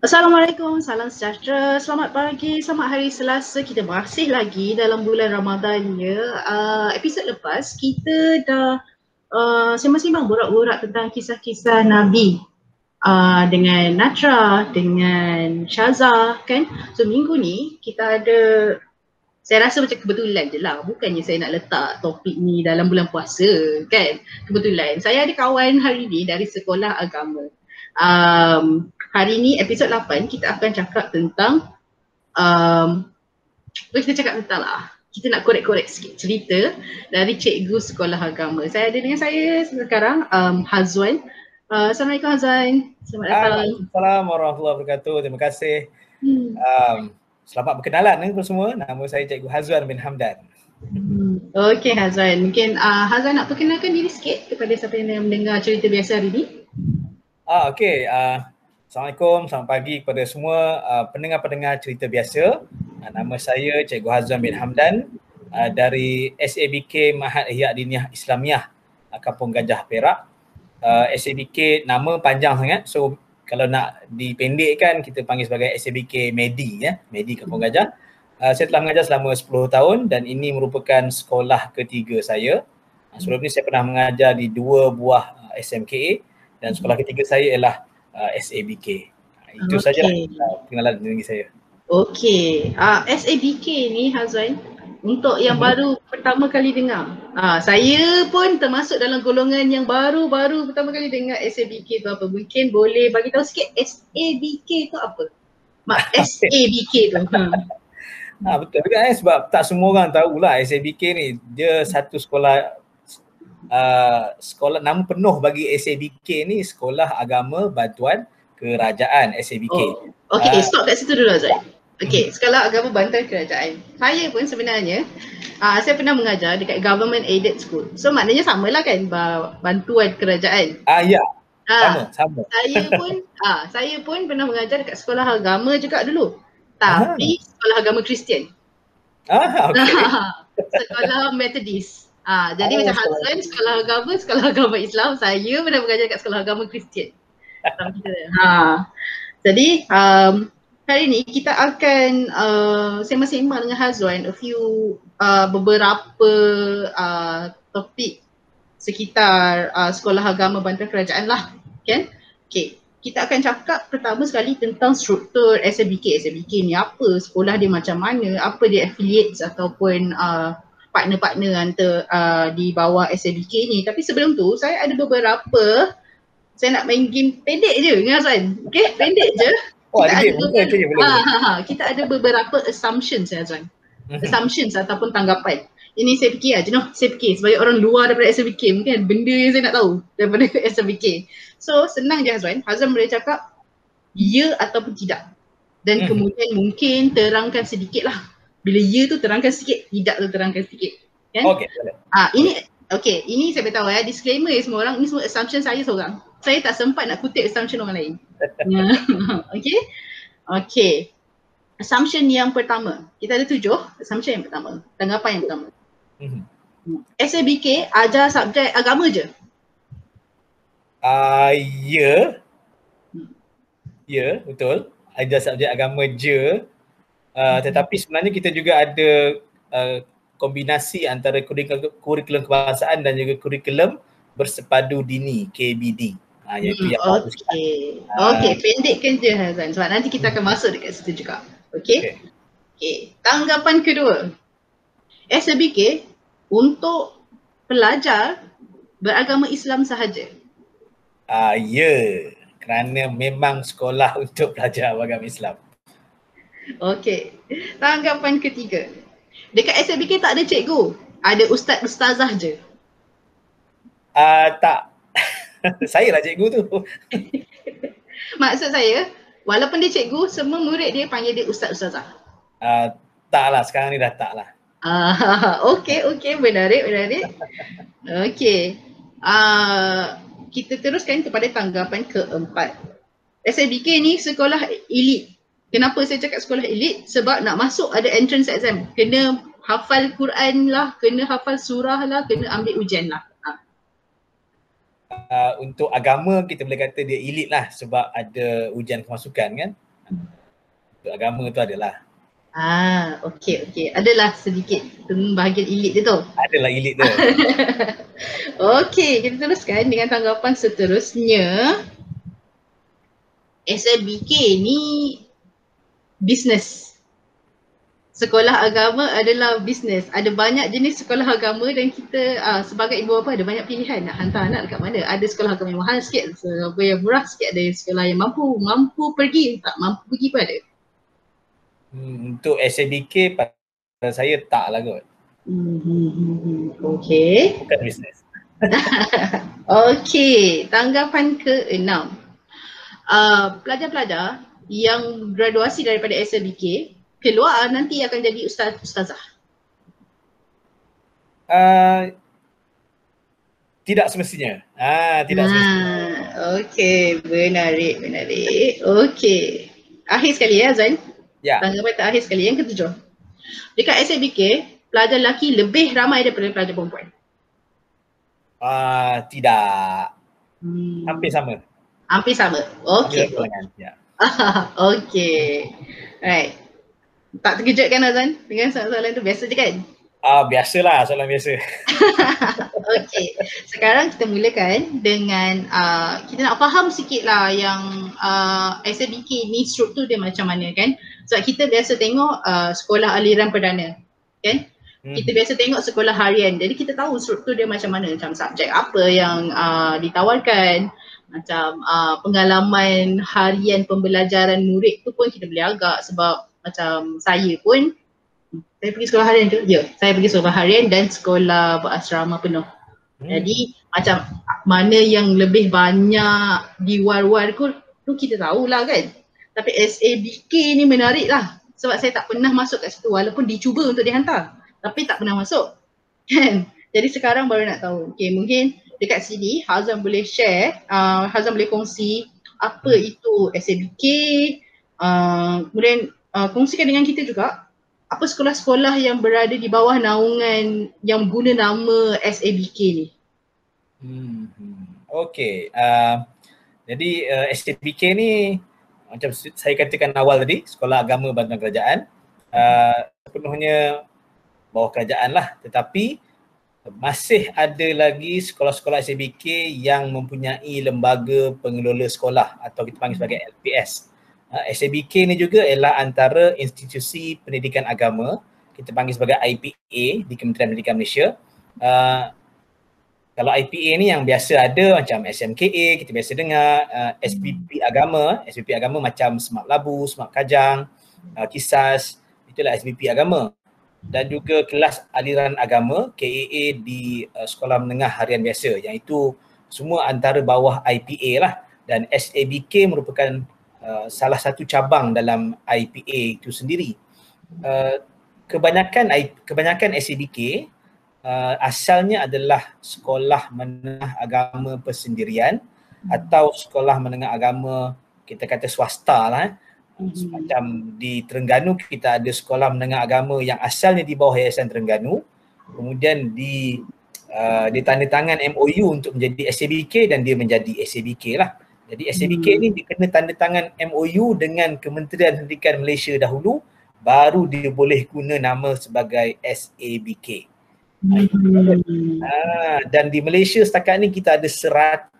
Assalamualaikum, salam sejahtera, selamat pagi, selamat hari Selasa. Kita masih lagi dalam bulan Ramadan ya. Uh, episod lepas kita dah uh, sembang-sembang borak-borak tentang kisah-kisah Nabi uh, dengan Natra, dengan Syaza kan. So minggu ni kita ada saya rasa macam kebetulan je lah. Bukannya saya nak letak topik ni dalam bulan puasa kan. Kebetulan. Saya ada kawan hari ni dari sekolah agama. Um, hari ni episod 8 kita akan cakap tentang um, kita cakap tentang lah kita nak korek-korek sikit cerita dari cikgu sekolah agama. Saya ada dengan saya sekarang um, Hazwan. Uh, Assalamualaikum Hazwan. Selamat datang. Assalamualaikum warahmatullahi wabarakatuh. Terima kasih. Hmm. Um, selamat berkenalan kepada semua. Nama saya Cikgu Hazwan bin Hamdan. Hmm. Okay Hazwan. Mungkin uh, Hazwan nak perkenalkan diri sikit kepada siapa yang mendengar cerita biasa hari ini. Ah, okay. Uh, Assalamualaikum, selamat pagi kepada semua uh, pendengar-pendengar cerita biasa. Uh, nama saya Cikgu Hazwan bin Hamdan uh, dari SABK Mahat Ihya Diniyah Islamiah uh, Kampung Gajah Perak. Uh, SABK nama panjang sangat so kalau nak dipendekkan kita panggil sebagai SABK Medi ya, Medi Kampung Gajah. Uh, saya telah mengajar selama 10 tahun dan ini merupakan sekolah ketiga saya. Uh, sebelum ini saya pernah mengajar di dua buah uh, SMKA dan sekolah ketiga saya ialah uh, SABK. Itu okay. saja uh, pengenalan diri saya. Okey. Uh, SABK ni Hazwan untuk yang hmm. baru pertama kali dengar. Uh, saya pun termasuk dalam golongan yang baru-baru pertama kali dengar SABK tu apa. Mungkin boleh bagi tahu sikit SABK tu apa? Mak SABK tu. Ha. betul juga eh sebab tak semua orang tahulah SABK ni dia satu sekolah uh, sekolah nama penuh bagi SABK ni Sekolah Agama Bantuan Kerajaan SABK. Oh. Okay, uh, stop kat situ dulu. Okay, hmm. Sekolah Agama Bantuan Kerajaan. Saya pun sebenarnya, uh, saya pernah mengajar dekat Government Aided School. So maknanya samalah kan bantuan kerajaan. Ah uh, ya. Sama, sama. Saya pun, ah, saya pun pernah mengajar dekat sekolah agama juga dulu. Tapi ah. sekolah agama Kristian. Ah, okay. sekolah Methodist. Ah, jadi oh, macam husband sekolah agama, sekolah agama Islam, saya pernah mengajar kat sekolah agama Kristian. ha. Jadi um, hari ni kita akan uh, sembang-sembang dengan Hazwan a few uh, beberapa uh, topik sekitar uh, sekolah agama bantuan kerajaan lah. Kan? Okay. Kita akan cakap pertama sekali tentang struktur SMBK. SMBK ni apa, sekolah dia macam mana, apa dia affiliates ataupun uh, partner-partner antara uh, di bawah SABK ni. Tapi sebelum tu saya ada beberapa saya nak main game pendek je dengan Azwan. Okay, pendek je. Oh, kita ada, game. Beberapa, okay, boleh, ha, ha, ha, kita ada beberapa assumptions ya Azwan. Mhm. Assumptions ataupun tanggapan. Ini saya fikir aja noh, saya fikir sebagai orang luar daripada SABK mungkin ada benda yang saya nak tahu daripada SABK. So senang je Azwan. Azwan boleh cakap ya ataupun tidak. Dan hmm. kemudian mungkin terangkan sedikit lah bila ya tu terangkan sikit, tidak tu terangkan sikit. Kan? Okay. Ah, ini, okay, ini saya beritahu ya, disclaimer ya semua orang, ini semua assumption saya seorang. Saya tak sempat nak kutip assumption orang lain. okay? Okay. Assumption yang pertama, kita ada tujuh assumption yang pertama, tanggapan yang pertama. Mm-hmm. SABK ajar subjek agama je? Uh, ya. Hmm. Ya, betul. Ajar subjek agama je. Uh, tetapi sebenarnya kita juga ada uh, kombinasi antara kurikulum, kurikulum kebangsaan dan juga kurikulum bersepadu dini KBD. Ha, iaitu hmm, yang okay. Uh, okay, pendekkan je Hazan sebab nanti kita akan masuk dekat situ juga. Okay. okay. okay. Tanggapan kedua. SBK untuk pelajar beragama Islam sahaja. Ah uh, ya, yeah. kerana memang sekolah untuk pelajar beragama Islam. Okey. Tanggapan ketiga. Dekat SMBK tak ada cikgu. Ada ustaz ustazah je. Ah uh, tak. saya lah cikgu tu. Maksud saya, walaupun dia cikgu, semua murid dia panggil dia ustaz ustazah. Ah uh, tak lah, sekarang ni dah tak lah. Ah, uh, okey, okey, menarik, menarik. Okey. Ah, uh, kita teruskan kepada tanggapan keempat. SMBK ni sekolah elit Kenapa saya cakap sekolah elit? Sebab nak masuk ada entrance exam. Kena hafal Quran lah, kena hafal surah lah, kena ambil ujian lah. Ha. Uh, untuk agama kita boleh kata dia elit lah sebab ada ujian kemasukan kan? Untuk agama tu adalah. Ah, okey okey. Adalah sedikit bahagian elit dia tu. Adalah elit dia. okey, kita teruskan dengan tanggapan seterusnya. SMBK ni business. Sekolah agama adalah business. Ada banyak jenis sekolah agama dan kita uh, sebagai ibu bapa ada banyak pilihan nak hantar anak dekat mana. Ada sekolah agama yang mahal sikit, sekolah yang murah sikit, ada sekolah yang mampu, mampu pergi, tak mampu pergi pun ada. Hmm, untuk SABK pada saya tak lah kot. Hmm, okay. Bukan business. okay, tanggapan ke enam. Uh, pelajar-pelajar yang graduasi daripada SLBK keluar nanti akan jadi ustaz ustazah? Uh, tidak semestinya. Ah, tidak ah, semestinya. Okey, menarik, menarik. Okey. Akhir sekali ya Zain. Ya. Tanggapan terakhir sekali yang ketujuh. Dekat SLBK, pelajar lelaki lebih ramai daripada pelajar perempuan. Ah, uh, tidak. Hmm. Hampir sama. Hampir sama. Okey. Ya. Okey. Right. Tak terkejut kan Azan dengan soalan tu biasa je kan? Ah uh, biasalah soalan biasa. Okey. Sekarang kita mulakan dengan uh, kita nak faham sikit lah yang uh, SBK ni struktur dia macam mana kan? Sebab kita biasa tengok uh, sekolah aliran perdana kan? Hmm. Kita biasa tengok sekolah harian. Jadi kita tahu struktur dia macam mana, macam subjek apa yang uh, ditawarkan, macam uh, pengalaman harian pembelajaran murid tu pun kita boleh agak sebab macam saya pun saya pergi sekolah harian tu, ya saya pergi sekolah harian dan sekolah berasrama penuh. Hmm. Jadi macam mana yang lebih banyak di war-war tu, tu kita tahulah kan. Tapi SABK ni menarik lah sebab saya tak pernah masuk kat situ walaupun dicuba untuk dihantar tapi tak pernah masuk. Kan? Jadi sekarang baru nak tahu. Okay mungkin dekat sini Hazan boleh share, uh, Hazan boleh kongsi apa itu SABK, uh, kemudian uh, kongsikan dengan kita juga apa sekolah-sekolah yang berada di bawah naungan yang guna nama SABK ni. Hmm, hmm. Okay, uh, jadi uh, SABK ni macam saya katakan awal tadi, Sekolah Agama Bantuan Kerajaan uh, sepenuhnya bawah kerajaan lah tetapi masih ada lagi sekolah-sekolah SABK yang mempunyai lembaga pengelola sekolah atau kita panggil sebagai LPS. Uh, SABK ni juga ialah antara institusi pendidikan agama kita panggil sebagai IPA di Kementerian Pendidikan Malaysia. Uh, kalau IPA ni yang biasa ada macam SMKA, kita biasa dengar uh, SPP agama, SPP agama macam Smart Labu, Smart Kajang, uh, Kisas, itulah SPP agama dan juga kelas aliran agama KAA di uh, sekolah menengah harian biasa yang itu semua antara bawah IPA lah dan SABK merupakan uh, salah satu cabang dalam IPA itu sendiri. Uh, kebanyakan kebanyakan SABK uh, asalnya adalah sekolah menengah agama persendirian atau sekolah menengah agama kita kata swasta lah eh. Mm-hmm. Macam di Terengganu kita ada sekolah menengah agama yang asalnya di bawah Yayasan Terengganu. Kemudian di uh, ditandatangan MOU untuk menjadi SABK dan dia menjadi SABK lah. Jadi SABK hmm. ni dikena tanda tangan MOU dengan Kementerian Pendidikan Malaysia dahulu baru dia boleh guna nama sebagai SABK. Hmm. Ha, dan di Malaysia setakat ni kita ada 170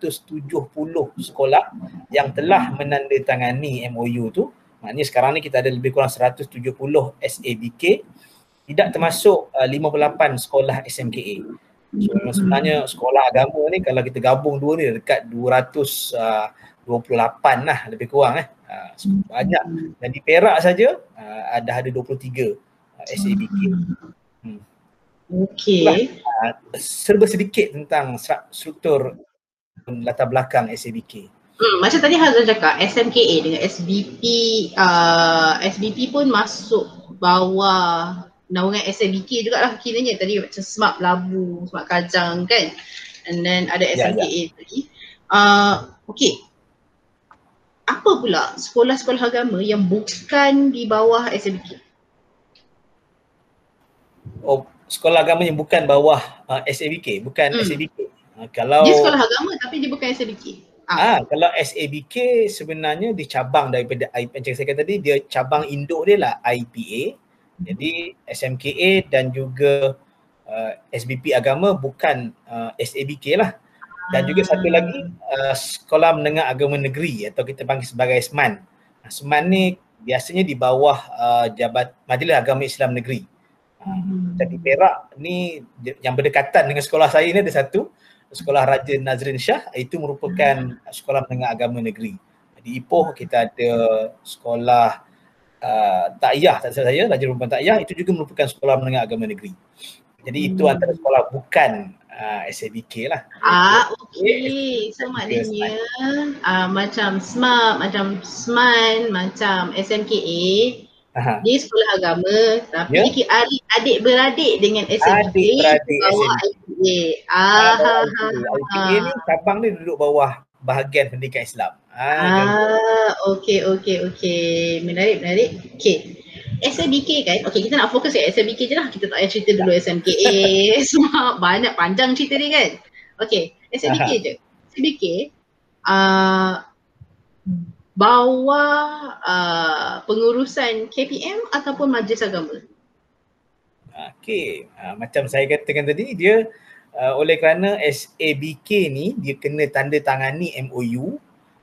sekolah yang telah menandatangani MOU tu Maknanya sekarang ni kita ada lebih kurang 170 SABK tidak termasuk uh, 58 sekolah SMKA. So memang sebenarnya sekolah agama ni kalau kita gabung dua ni dekat 228 uh, lah lebih kurang eh. Uh, banyak dan di Perak saja uh, ada ada 23 uh, SABK. Hmm. Okey. Uh, serba sedikit tentang struktur latar belakang SABK. Hmm, macam tadi Hazal cakap SMKA dengan SBP uh, SBP pun masuk bawah naungan SMBK juga lah kiranya tadi macam Smart Labu, Smart Kajang kan and then ada SMKA ya, ya. tadi uh, okay apa pula sekolah-sekolah agama yang bukan di bawah SMBK? Oh, sekolah agama yang bukan bawah uh, SABK, bukan hmm. SABK. Uh, kalau dia sekolah agama tapi dia bukan SABK Ah, ah kalau SABK sebenarnya dicabang daripada macam saya kata tadi dia cabang induk dia lah IPA. Jadi SMKA dan juga uh, SBP agama bukan uh, SABK lah. Dan juga satu ah. lagi uh, sekolah menengah agama negeri atau kita panggil sebagai SMAN. SMAN ni biasanya di bawah uh, jabat Majlis Agama Islam Negeri. Hmm. Jadi Perak ni yang berdekatan dengan sekolah saya ni ada satu Sekolah Raja Nazrin Shah itu merupakan sekolah menengah agama negeri. Di Ipoh kita ada sekolah uh, Ta'iyah tak salah saya, Raja Rumpuan Ta'iyah itu juga merupakan sekolah menengah agama negeri. Jadi hmm. itu antara sekolah bukan uh, SABK lah. Ah, okey. So maknanya uh, macam SMART, macam SMAN, macam SMKA Aha. Dia sekolah agama tapi yeah. dia adik, adik beradik dengan SMK adik beradik bawah IPA. Ah, ha, ha, IPA ni cabang ni duduk bawah bahagian pendidikan Islam. Ah, okey okey okey. Menarik menarik. Okey. SMBK kan, okey kita nak fokus kat SMBK je lah. Kita tak payah cerita dulu SMKA. Semua banyak panjang cerita ni kan. Okey, SMBK Aha. je. SMBK, uh, bawah uh, pengurusan KPM ataupun majlis agama? Okey, uh, macam saya katakan tadi dia uh, oleh kerana SABK ni dia kena tanda tangani MOU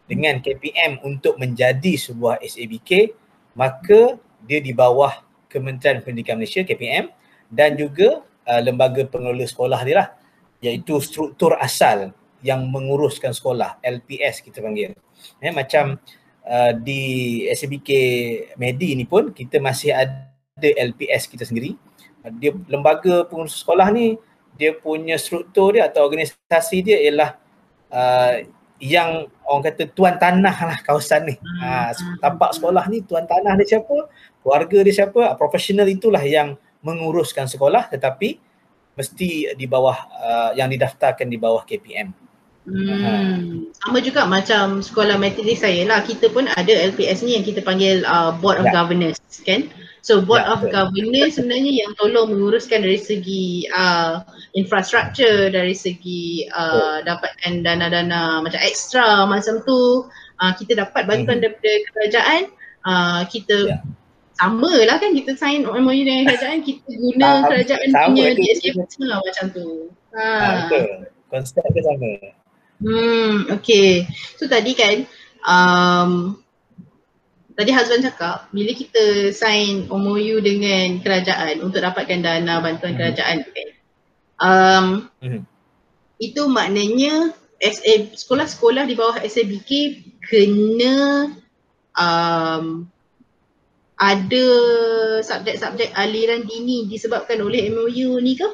dengan KPM untuk menjadi sebuah SABK maka dia di bawah Kementerian Pendidikan Malaysia KPM dan juga uh, lembaga pengelola sekolah dia lah iaitu struktur asal yang menguruskan sekolah LPS kita panggil. Eh, macam uh, di SBK Medi ni pun kita masih ada LPS kita sendiri. Uh, dia lembaga pengurus sekolah ni dia punya struktur dia atau organisasi dia ialah uh, yang orang kata tuan tanah lah kawasan ni. Uh, tapak sekolah ni tuan tanah dia siapa, keluarga dia siapa, profesional itulah yang menguruskan sekolah tetapi mesti di bawah uh, yang didaftarkan di bawah KPM. Hmm. Sama juga macam sekolah metodis saya lah. Kita pun ada LPS ni yang kita panggil uh, Board of ya. Governors kan. So Board ya, of betul. Governors sebenarnya yang tolong menguruskan dari segi uh, infrastruktur, dari segi uh, dapatkan dana-dana macam ekstra macam tu. Uh, kita dapat bantuan hmm. daripada kerajaan. Uh, kita ya. sama lah kan kita sign MOU dengan kerajaan. Kita guna kerajaan punya DSK macam tu. Ha. ha betul. Konsep dia sama. Hmm, okay. So tadi kan, um, tadi husband cakap bila kita sign MOU dengan kerajaan untuk dapatkan dana bantuan hmm. kerajaan kan, um, hmm. itu maknanya SA, sekolah-sekolah di bawah SABK kena um, ada subjek-subjek aliran dini disebabkan oleh MOU ni ke?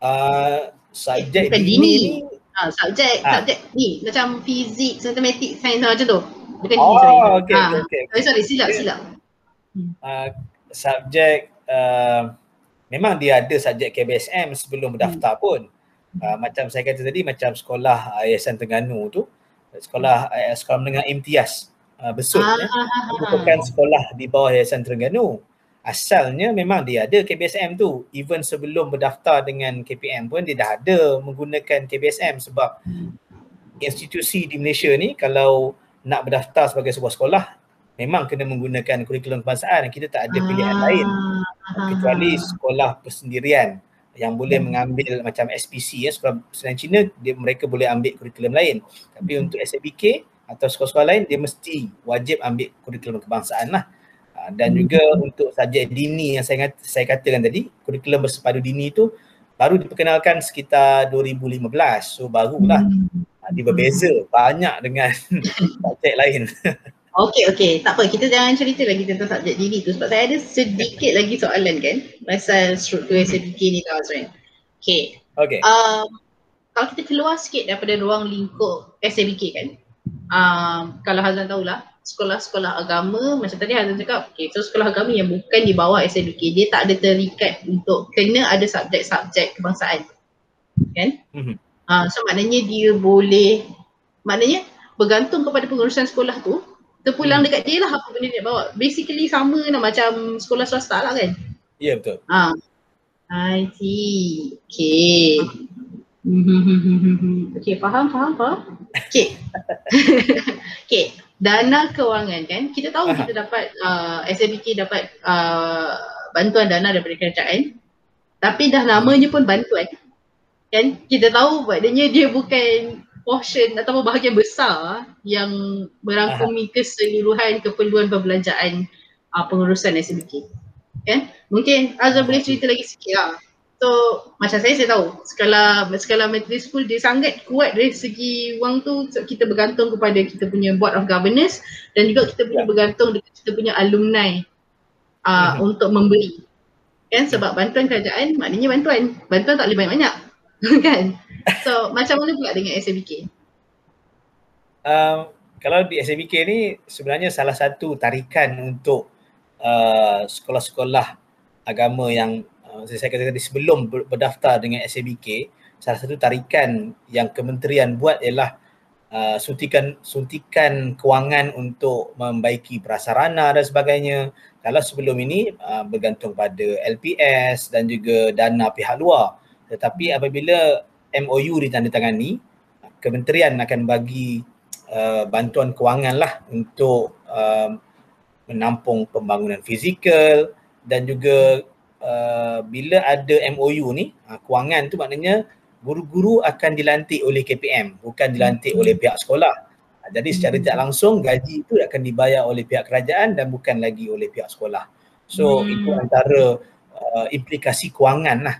Uh, subjek Bukan dini, dini ni ha, subjek ha. subjek ni macam fizik matematik sains macam tu bukan oh, dini sorry okay, ha. okay, okay. sorry, sorry silap okay. silap uh, subjek uh, memang dia ada subjek KBSM sebelum berdaftar hmm. pun uh, macam saya kata tadi macam sekolah Yayasan Tengganu tu sekolah uh, sekolah menengah imtiaz uh, besut ah, ya. bukan sekolah di bawah Yayasan Terengganu asalnya memang dia ada KBSM tu even sebelum berdaftar dengan KPM pun dia dah ada menggunakan KBSM sebab institusi di Malaysia ni kalau nak berdaftar sebagai sebuah sekolah memang kena menggunakan kurikulum kebangsaan kita tak ada pilihan ah, lain kecuali sekolah persendirian yang boleh hmm. mengambil macam SPC ya sekolah persendirian Cina dia mereka boleh ambil kurikulum lain tapi hmm. untuk SABK atau sekolah-sekolah lain dia mesti wajib ambil kurikulum kebangsaan lah Ah, dan juga untuk subjek dini yang saya saya katakan tadi kurikulum bersepadu dini itu baru diperkenalkan sekitar 2015 so barulah hmm. dia berbeza banyak dengan subjek lain Okey okey tak apa kita jangan cerita lagi tentang subjek dini tu sebab saya ada sedikit lagi soalan kan pasal struktur SPK ni tau Azrain. Okey. Okey. Um, kalau kita keluar sikit daripada ruang lingkup SABK kan um, kalau Hazan tahulah sekolah-sekolah agama macam tadi Hazan cakap okay, so sekolah agama yang bukan di bawah SMBK dia tak ada terikat untuk kena ada subjek-subjek kebangsaan kan mm-hmm. uh, so maknanya dia boleh maknanya bergantung kepada pengurusan sekolah tu terpulang mm. dekat dia lah apa benda dia bawa basically sama lah macam sekolah swasta lah kan ya yeah, betul uh, I see okay okay, faham, faham, faham. Okay. okay, dana kewangan kan, kita tahu Aha. kita dapat, uh, SABK dapat uh, bantuan dana daripada kerajaan. Tapi dah namanya pun bantuan. Kan, kita tahu maknanya dia bukan portion atau bahagian besar yang merangkumi keseluruhan keperluan perbelanjaan uh, pengurusan SABK. Kan? Mungkin Azhar boleh cerita lagi sikit lah. So macam saya saya tahu skala skala metri school dia sangat kuat dari segi wang tu kita bergantung kepada kita punya board of governors dan juga kita punya yeah. bergantung dengan kita punya alumni uh, mm-hmm. untuk membeli. Kan sebab bantuan kerajaan maknanya bantuan. Bantuan tak boleh banyak-banyak. kan? So macam mana pula dengan SABK? Um, kalau di SABK ni sebenarnya salah satu tarikan untuk uh, sekolah-sekolah agama yang uh, saya kata tadi sebelum berdaftar dengan SABK salah satu tarikan yang kementerian buat ialah uh, suntikan suntikan kewangan untuk membaiki prasarana dan sebagainya. Kalau sebelum ini uh, bergantung pada LPS dan juga dana pihak luar. Tetapi apabila MOU ditandatangani kementerian akan bagi uh, bantuan kewangan lah untuk uh, menampung pembangunan fizikal dan juga uh, bila ada MOU ni uh, kewangan tu maknanya guru-guru akan dilantik oleh KPM bukan dilantik oleh pihak sekolah. Uh, jadi secara tidak langsung gaji itu akan dibayar oleh pihak kerajaan dan bukan lagi oleh pihak sekolah. So hmm. itu antara uh, implikasi kewangan lah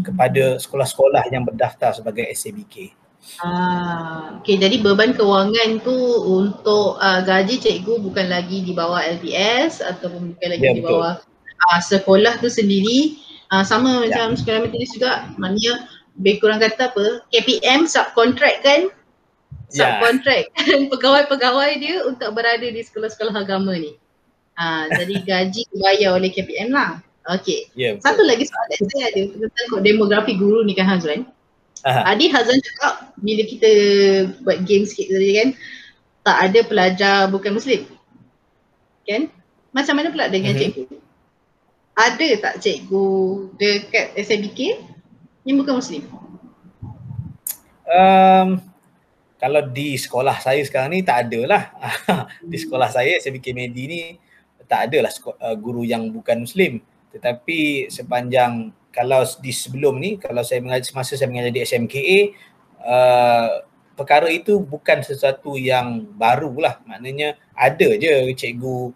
kepada sekolah-sekolah yang berdaftar sebagai SABK. Ah, okay, jadi beban kewangan tu untuk uh, gaji cikgu bukan lagi di bawah LPS ataupun bukan lagi ya, di bawah uh, sekolah tu sendiri uh, sama ya. macam sekolah metodis juga maknanya lebih kurang kata apa KPM subcontract kan ya. subcontract pegawai-pegawai dia untuk berada di sekolah-sekolah agama ni uh, jadi gaji dibayar oleh KPM lah Okay. Yeah, Satu lagi soalan saya ada tentang demografi guru ni kan Hazwan. Adi Hazwan cakap bila kita buat game sikit tadi kan tak ada pelajar bukan Muslim. Kan? Macam mana pula dengan uh-huh. cikgu? Ada tak cikgu dekat SMBK yang bukan Muslim? Um, kalau di sekolah saya sekarang ni tak ada lah. di sekolah saya SMBK Medi ni tak ada lah uh, guru yang bukan Muslim. Tetapi sepanjang kalau di sebelum ni kalau saya mengajar semasa saya mengajar di SMKA uh, perkara itu bukan sesuatu yang baru lah. Maknanya ada je cikgu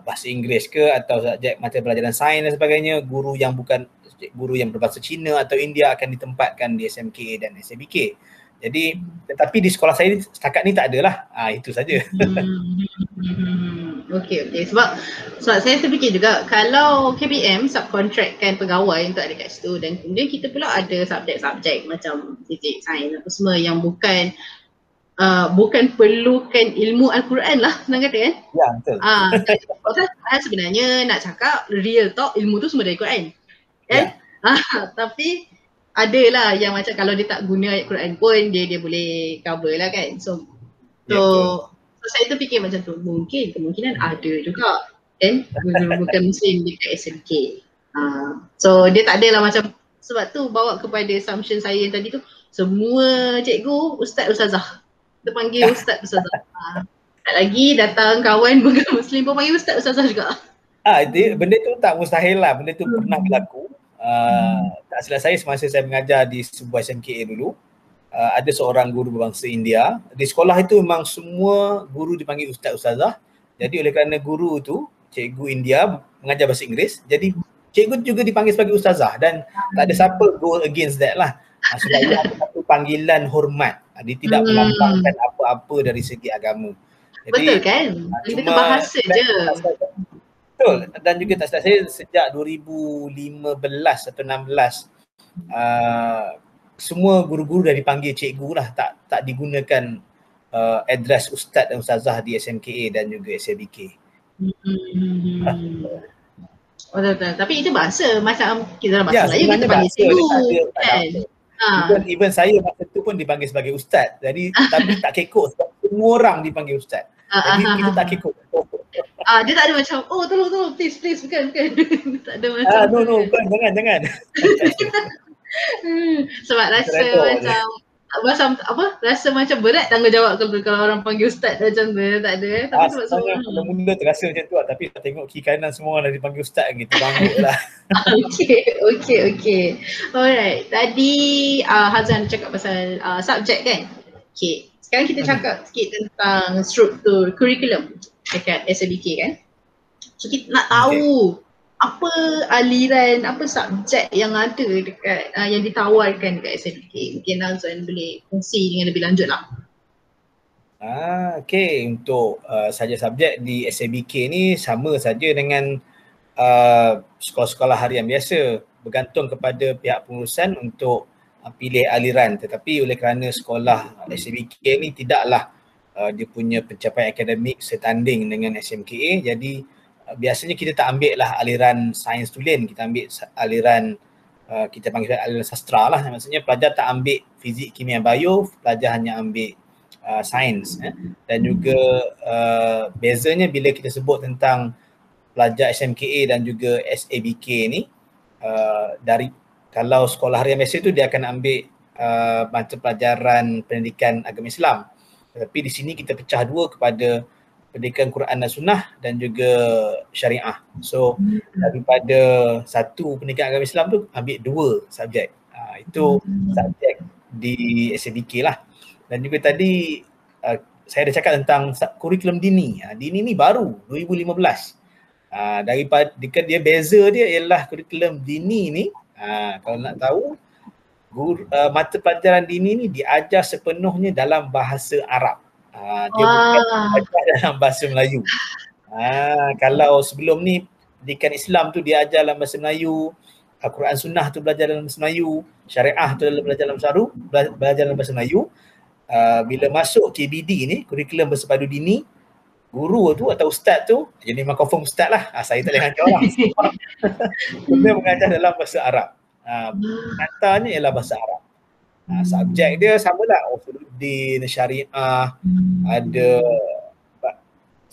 bahasa Inggeris ke atau subjek mata pelajaran sains dan sebagainya guru yang bukan guru yang berbahasa Cina atau India akan ditempatkan di SMK dan SMBK. Jadi tetapi di sekolah saya setakat ni tak adalah. Ah itu saja. Hmm. Okey okey sebab sebab saya terfikir juga kalau KPM subcontractkan pegawai untuk ada kat situ dan kemudian kita pula ada subjek-subjek macam fizik, sains apa semua yang bukan Uh, bukan perlukan ilmu Al-Quran lah senang kata kan? Ya betul. Ah, uh, sebenarnya nak cakap real talk ilmu tu semua dari Quran. Kan? Ya. Uh, tapi adalah yang macam kalau dia tak guna ayat Quran pun dia dia boleh cover lah kan. So so, ya, so saya tu fikir macam tu mungkin kemungkinan ada juga kan bukan muslim dekat SMK. Uh, so dia tak adalah macam sebab tu bawa kepada assumption saya yang tadi tu semua cikgu ustaz ustazah kita panggil ustaz ustazah. Ha. Tak lagi datang kawan bukan muslim pun panggil ustaz ustazah juga. Ah, dia, benda tu tak mustahil lah. Benda tu hmm. pernah berlaku. Uh, tak silap saya semasa saya mengajar di sebuah SMKA dulu. Uh, ada seorang guru berbangsa India. Di sekolah itu memang semua guru dipanggil ustaz ustazah. Jadi oleh kerana guru tu cikgu India mengajar bahasa Inggeris. Jadi cikgu juga dipanggil sebagai ustazah dan tak ada siapa go against that lah. Sebab ada satu panggilan hormat. Ah, dia tidak hmm. melambangkan apa-apa dari segi agama. Jadi, Betul kan? Kita tu bahasa je. Betul. Dan juga tak saya sejak 2015 atau 16 uh, semua guru-guru dah dipanggil cikgu lah. Tak tak digunakan uh, address ustaz dan ustazah di SMKA dan juga SMBK. Hmm. Oh, betul, Tapi itu bahasa macam kita dalam bahasa ya, kita panggil cikgu. Kan? Ha. Even, even saya masa tu pun dipanggil sebagai ustaz. Jadi tapi tak kekok sebab semua orang dipanggil ustaz. Ha, Jadi ha, kita tak kekok. Ah dia tak ada macam oh tolong tolong please please bukan bukan. tak ada macam. Ah no no bukan jangan jangan. Hmm, sebab rasa macam macam apa rasa macam berat tanggungjawab kalau kalau orang panggil ustaz macam tu tak ada. Tapi ah, sebab semua mula mula terasa macam tu lah. tapi tak tengok kiri kanan semua orang dah dipanggil ustaz gitu bangun lah. Okey okey okey alright tadi uh, Hazan cakap pasal uh, subjek kan? Okey sekarang kita cakap sikit tentang struktur kurikulum dekat SABK kan? So kita nak tahu okay apa aliran, apa subjek yang ada dekat uh, yang ditawarkan dekat SMK? Mungkin Nazwan boleh kongsi dengan lebih lanjut lah. Ah, okay, untuk uh, saja subjek di SMBK ni sama saja dengan uh, sekolah-sekolah harian biasa bergantung kepada pihak pengurusan untuk uh, pilih aliran tetapi oleh kerana sekolah SMBK ni tidaklah uh, dia punya pencapaian akademik setanding dengan SMKA jadi biasanya kita tak ambil lah aliran sains tulen, kita ambil aliran uh, kita panggil aliran sastra lah. Maksudnya pelajar tak ambil fizik, kimia, bio, pelajar hanya ambil uh, sains. Eh. Dan juga uh, bezanya bila kita sebut tentang pelajar SMKA dan juga SABK ni, uh, dari kalau sekolah harian biasa tu dia akan ambil uh, macam pelajaran pendidikan agama Islam. Tapi di sini kita pecah dua kepada pendidikan Quran dan Sunnah dan juga syariah. So hmm. daripada satu pendidikan agama Islam tu ambil dua subjek. Uh, itu hmm. subjek di SABK lah. Dan juga tadi uh, saya ada cakap tentang kurikulum dini. Uh, dini ni baru 2015. Uh, daripada dekat dia beza dia ialah kurikulum dini ni uh, kalau nak tahu guru, uh, mata pelajaran dini ni diajar sepenuhnya dalam bahasa Arab. Ha, dia Wah. bukan dalam bahasa Melayu. Ha, kalau sebelum ni pendidikan Islam tu dia ajar dalam bahasa Melayu, Al-Quran Sunnah tu belajar dalam bahasa Melayu, syariah tu belajar dalam saru, belajar dalam bahasa Melayu. Uh, bila masuk KBD ni, kurikulum bersepadu dini, guru tu atau ustaz tu, jadi memang confirm ustaz lah. Ha, saya tak boleh hantar orang. dia mengajar dalam bahasa Arab. Ha, katanya ialah bahasa Arab. Ha, subjek dia sama lah Usuluddin, Syariah, ada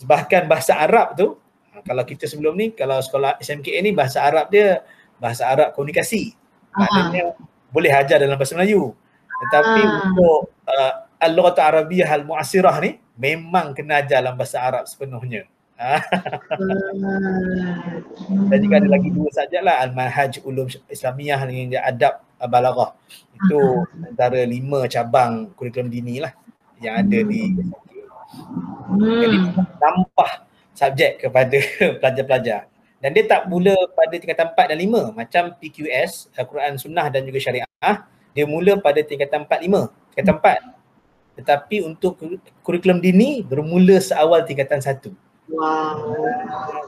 bahkan bahasa Arab tu ha, kalau kita sebelum ni kalau sekolah SMKA ni bahasa Arab dia bahasa Arab komunikasi. Maknanya boleh ajar dalam bahasa Melayu. Tetapi Aha. untuk uh, Al-Lughat Arabiyah Al-Mu'asirah ni memang kena ajar dalam bahasa Arab sepenuhnya. Dan juga ada lagi dua saja lah Al-Manhaj Ulum Islamiyah dengan Adab Balaghah. Itu antara lima cabang kurikulum dini lah yang ada di hmm. Jadi tambah subjek kepada pelajar-pelajar. Dan dia tak mula pada tingkatan 4 dan 5 macam PQS, Al-Quran Sunnah dan juga Syariah. Dia mula pada tingkatan 4, 5, tingkatan 4. Tetapi untuk kurikulum dini bermula seawal tingkatan 1. Wow.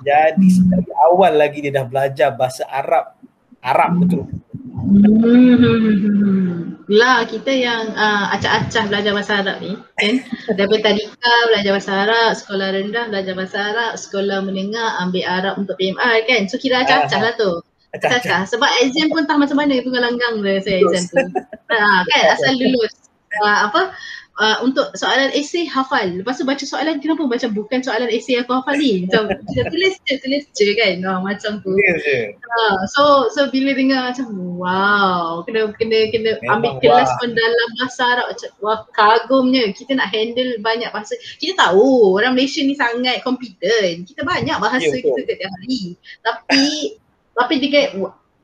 Jadi dari awal lagi dia dah belajar bahasa Arab. Arab betul. Hmm. Lah kita yang uh, acah-acah belajar bahasa Arab ni kan. Daripada tadika belajar bahasa Arab, sekolah rendah belajar bahasa Arab, sekolah menengah ambil Arab untuk PMR kan. So kira acah-acah lah tu. Acah-acah. Sebab exam pun tak macam mana tunggal langgang dia saya exam tu. Ha, kan asal lulus. Uh, apa uh, untuk soalan esei hafal. Lepas tu baca soalan kenapa macam bukan soalan esei aku hafal ni. Macam kita tulis je, tulis je kan. Ha, macam tu. Yeah, uh, so so bila dengar macam wow, kena kena kena Memang ambil kelas wah. pun dalam bahasa Arab macam wah kagumnya. Kita nak handle banyak bahasa. Kita tahu orang Malaysia ni sangat competent. Kita banyak bahasa yeah, kita setiap hari. Tapi tapi dia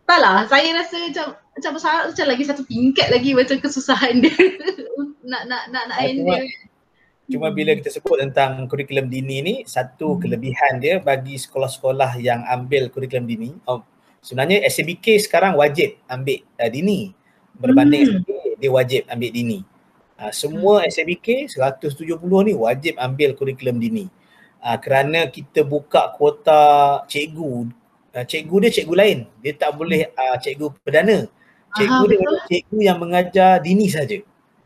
tak lah, saya rasa macam macam bahasa Arab macam lagi satu tingkat lagi macam kesusahan dia nak nak nak nak handle. Cuma bila kita sebut tentang kurikulum dini ni, satu hmm. kelebihan dia bagi sekolah-sekolah yang ambil kurikulum dini, oh, sebenarnya SABK sekarang wajib ambil uh, dini berbanding hmm. SABK dia wajib ambil dini. Uh, semua hmm. SABK 170 ni wajib ambil kurikulum dini. Uh, kerana kita buka kuota cikgu, uh, cikgu dia cikgu lain. Dia tak boleh uh, cikgu perdana. Cikgu Aha, dia betul. cikgu yang mengajar dini saja.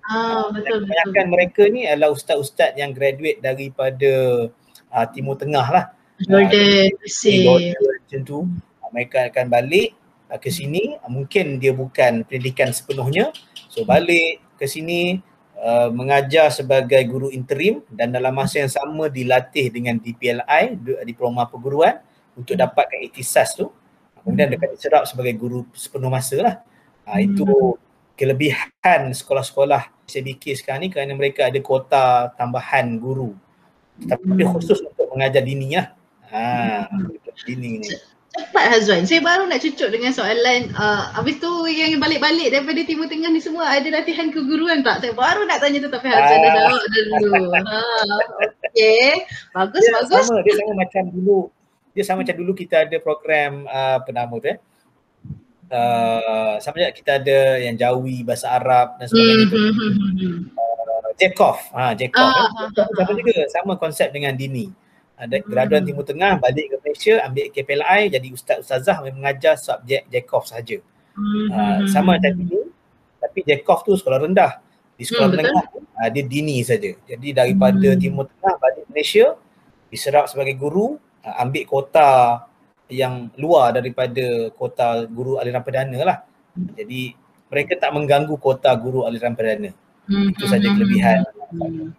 Ah, betul, Kebanyakan betul. mereka ni adalah ustaz-ustaz yang graduate daripada uh, Timur Tengah lah. Jordan, uh, macam tu. Uh, mereka akan balik uh, ke sini. Uh, mungkin dia bukan pendidikan sepenuhnya. So balik ke sini uh, mengajar sebagai guru interim dan dalam masa yang sama dilatih dengan DPLI, Diploma Perguruan untuk dapatkan ikhtisas tu. Kemudian dia akan diserap sebagai guru sepenuh masa lah. Uh, itu kelebihan sekolah-sekolah SBK sekarang ni kerana mereka ada kota tambahan guru. Tapi hmm. khusus untuk mengajar dini lah. Ha, dini ni. Cepat Hazwan. Saya baru nak cucuk dengan soalan uh, habis tu yang balik-balik daripada Timur Tengah ni semua ada latihan keguruan tak? Saya baru nak tanya tu tapi Hazwan dah jawab dulu. Ha, okay. Bagus, dia bagus. Sama, dia sama macam dulu. Dia sama macam dulu kita ada program uh, apa nama tu eh. Uh, sama juga kita ada yang Jawi, bahasa Arab dan sebagainya tu. Mm-hmm. Uh, Jekov. Ha, Jekov. Ah, eh. sama juga. Sama konsep dengan Dini ada hmm. graduan Timur Tengah balik ke Malaysia ambil KPLI jadi ustaz ustazah mengajar subjek Jekov saja. Hmm. Uh, sama macam ini tapi Jekov tu sekolah rendah. Di sekolah hmm, menengah uh, dia dini saja. Jadi daripada hmm. Timur Tengah balik Malaysia diserap sebagai guru uh, ambil kota yang luar daripada kota guru aliran perdana lah. Hmm. Jadi mereka tak mengganggu kota guru aliran perdana. Hmm. Itu saja kelebihan. Hmm.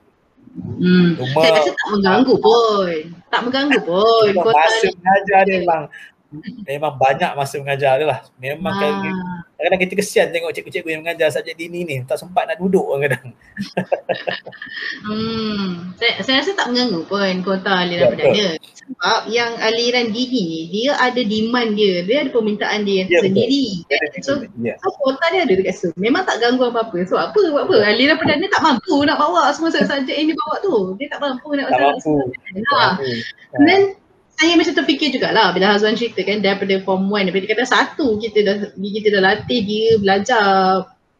Hmm. Cuma, saya rasa tak mengganggu pun. Tak mengganggu pun. Masa mengajar dia memang memang banyak masa mengajar dia lah. Memang ha. kadang-kadang kita kesian tengok cikgu-cikgu yang mengajar subjek dini ni. Tak sempat nak duduk kadang-kadang. hmm. saya, saya rasa tak mengganggu pun kota aliran ya, perdana. Sebab yang aliran dini ni, dia ada demand dia. Dia ada permintaan dia ya, sendiri. Betul. So, ya. so, kota dia ada dekat situ. Memang tak ganggu apa-apa. So apa? Buat apa? Aliran perdana tak mampu nak bawa semua subjek yang dia bawa tu. Dia tak mampu nak tak mampu. Ha. Then saya macam terfikir jugalah bila Hazwan cerita kan daripada form 1 daripada kata satu kita dah kita dah latih dia belajar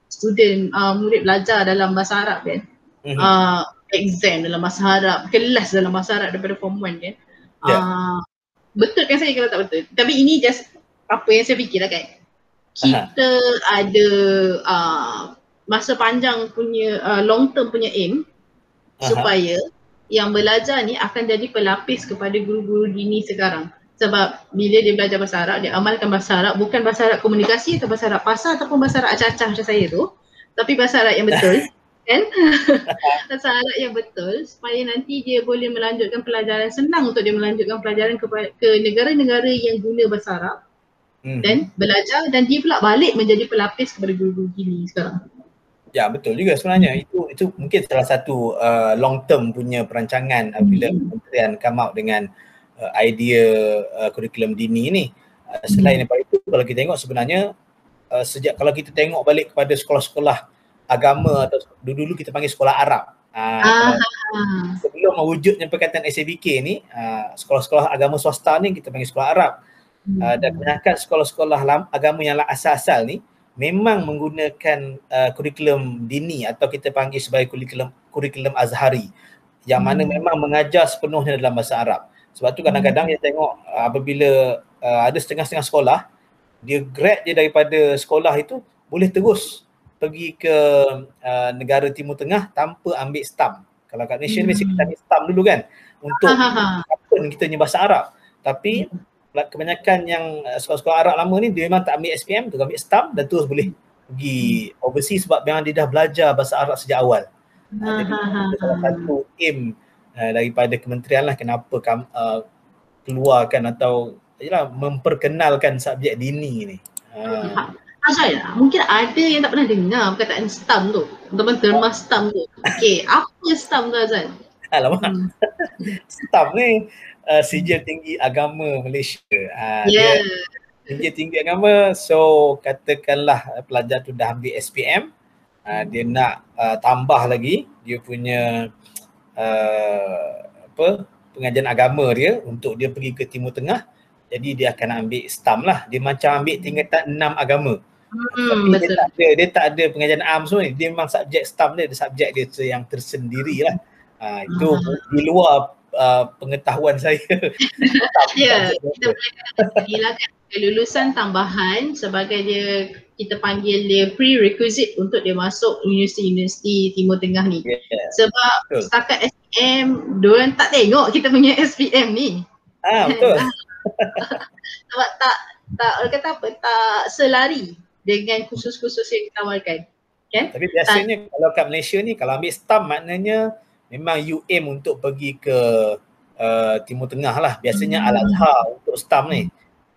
student uh, murid belajar dalam bahasa Arab kan mm-hmm. uh, exam dalam bahasa Arab kelas dalam bahasa Arab daripada form 1 kan yeah. uh, betul kan saya kalau tak betul tapi ini just apa yang saya fikir lah kan kita uh-huh. ada uh, masa panjang punya uh, long term punya aim uh-huh. supaya yang belajar ni akan jadi pelapis kepada guru-guru dini sekarang. Sebab bila dia belajar bahasa Arab, dia amalkan bahasa Arab bukan bahasa Arab komunikasi atau bahasa Arab pasar ataupun bahasa Arab acah-acah macam saya tu. Tapi bahasa Arab yang betul. kan? bahasa Arab yang betul supaya nanti dia boleh melanjutkan pelajaran senang untuk dia melanjutkan pelajaran ke, ke negara-negara yang guna bahasa Arab. Hmm. Dan belajar dan dia pula balik menjadi pelapis kepada guru-guru dini sekarang. Ya betul juga sebenarnya itu itu mungkin salah satu uh, long term punya perancangan uh, bila hmm. kementerian come out dengan uh, idea uh, kurikulum dini ni. Uh, selain hmm. daripada itu kalau kita tengok sebenarnya uh, sejak kalau kita tengok balik kepada sekolah-sekolah agama atau dulu-dulu kita panggil sekolah Arab. Uh, sebelum mewujudnya perkataan SABK ni uh, sekolah-sekolah agama swasta ni kita panggil sekolah Arab. Uh, dan kebanyakan sekolah-sekolah agama yang asal-asal ni memang menggunakan uh, kurikulum dini atau kita panggil sebagai kurikulum kurikulum azhari yang mana hmm. memang mengajar sepenuhnya dalam bahasa Arab. Sebab tu kadang-kadang kita tengok uh, apabila uh, ada setengah-setengah sekolah dia grad dia daripada sekolah itu boleh terus pergi ke uh, negara Timur Tengah tanpa ambil stamp. Kalau kat Malaysia hmm. mesti kita ambil stamp dulu kan untuk apa kita punya bahasa Arab. Tapi hmm kebanyakan yang uh, sekolah-sekolah Arab lama ni dia memang tak ambil SPM, tu ambil STAM dan terus boleh pergi overseas sebab memang dia dah belajar bahasa Arab sejak awal. Ha, ha, Jadi ha, ha, salah satu aim uh, daripada kementerian lah kenapa kam, uh, keluarkan atau yalah, memperkenalkan subjek dini ni. Ha. Azrael, mungkin ada yang tak pernah dengar perkataan STAM tu. Teman-teman terma STAM tu. Okay, apa STAM tu Azrael? Alamak. Hmm. STAM ni uh, sijil tinggi agama Malaysia. Uh, yeah. Dia sijil tinggi agama so katakanlah pelajar tu dah ambil SPM uh, dia nak uh, tambah lagi dia punya uh, apa pengajian agama dia untuk dia pergi ke Timur Tengah jadi dia akan ambil STAM lah dia macam ambil tingkatan enam agama hmm, tapi betul. dia tak ada dia tak ada pengajian am semua ni dia memang subjek STAM dia ada subjek dia yang tersendiri lah uh, itu hmm. di luar uh, pengetahuan saya. ya, kita boleh kata kelulusan tambahan sebagai dia kita panggil dia prerequisite untuk dia masuk universiti-universiti Timur Tengah ni. Yeah. Sebab betul. setakat SPM, diorang tak tengok kita punya SPM ni. Ah, betul. Sebab tak, tak, orang kata apa, tak selari dengan khusus-khusus yang kita tawarkan. Kan? Tapi biasanya tak, kalau kat Malaysia ni, kalau ambil STAM maknanya memang you aim untuk pergi ke uh, Timur Tengah lah. Biasanya hmm. Al-Azhar untuk STAM ni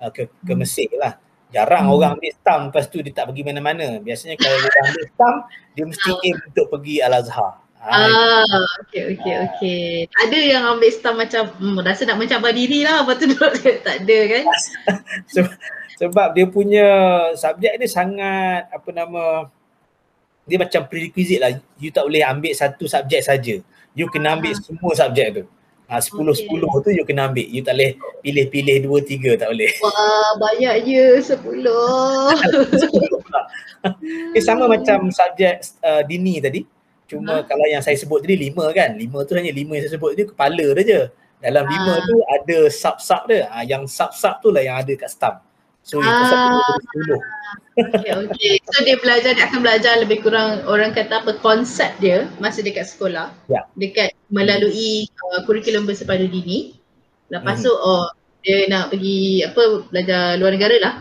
uh, ke, ke Mesir lah. Jarang hmm. orang ambil stam lepas tu dia tak pergi mana-mana. Biasanya kalau dia ambil stam, dia mesti ah. aim untuk pergi Al-Azhar. Ha, ah, okey okey ah. okey. Tak ada yang ambil stam macam hmm, rasa nak mencabar diri lah lepas tu tak ada kan? sebab, sebab dia punya subjek dia sangat apa nama dia macam prerequisite lah. You tak boleh ambil satu subjek saja. You kena ambil ah. semua subjek tu. Ha, 10-10 okay. tu you kena ambil. You tak boleh pilih-pilih 2-3 tak boleh. Wah banyak je 10. okay, sama macam subjek uh, dini tadi. Cuma ha? kalau yang saya sebut tadi 5 kan. 5 tu hanya 5 yang saya sebut tadi kepala dia je. Dalam 5 ha. tu ada sub-sub dia. Ha, yang sub-sub tu lah yang ada kat stamp. So itu ah, satu Okay, okay. So dia belajar, dia akan belajar lebih kurang orang kata apa konsep dia masa dekat sekolah. Ya. Dekat melalui uh, kurikulum bersepadu dini. Lepas mm-hmm. tu oh dia nak pergi apa belajar luar negara lah.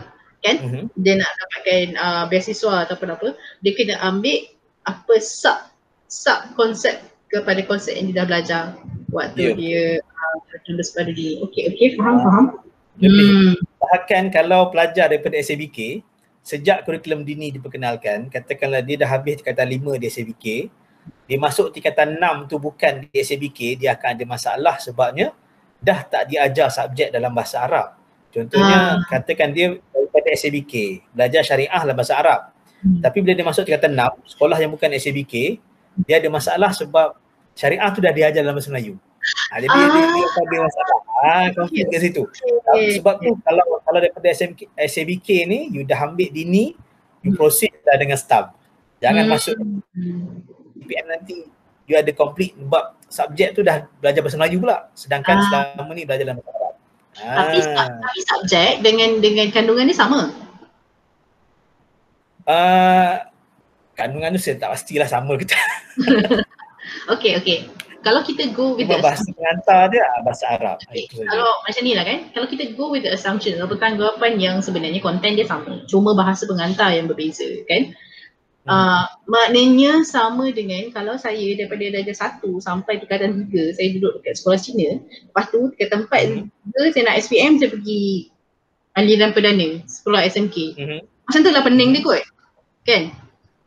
Kan? Mm-hmm. Dia nak dapatkan uh, beasiswa atau apa-apa. Dia kena ambil apa sub sub konsep kepada konsep yang dia dah belajar waktu yeah. dia uh, lulus pada dini. Okay, okay. Faham, faham. Hmm. Bahkan kalau pelajar daripada SABK, sejak kurikulum dini diperkenalkan, katakanlah dia dah habis tingkatan 5 di SABK, dia masuk tingkatan 6 tu bukan di SABK, dia akan ada masalah sebabnya dah tak diajar subjek dalam bahasa Arab. Contohnya, ah. katakan dia daripada SABK, belajar syariah dalam bahasa Arab. Hmm. Tapi bila dia masuk tingkatan 6, sekolah yang bukan SABK, dia ada masalah sebab syariah tu dah diajar dalam bahasa Melayu. Ha, jadi ah. dia, dia, dia ada masalah. Ah, konflik kat situ. Okay. Sebab tu kalau kalau daripada SMK, SABK ni you dah ambil dini, you hmm. proceed dah dengan staff. Jangan hmm. masuk PPM nanti you ada complete sebab subjek tu dah belajar bahasa Melayu pula. Sedangkan ah. selama ni belajar dalam bahasa Arab. Tapi, ah. tapi subjek dengan dengan kandungan ni sama? Uh, kandungan tu saya tak pastilah sama ke tak. okay, okay kalau kita go with Cuma the bahasa pengantar dia ah, bahasa Arab. Okay. Kalau macam ni lah kan, kalau kita go with the assumption atau tanggapan yang sebenarnya konten dia sama, cuma bahasa pengantar yang berbeza kan. Hmm. Uh, maknanya sama dengan kalau saya daripada darjah satu sampai tingkatan tiga saya duduk dekat sekolah Cina lepas tu tingkatan empat hmm. saya nak SPM saya pergi aliran perdana sekolah SMK hmm. macam tu lah pening dia kot kan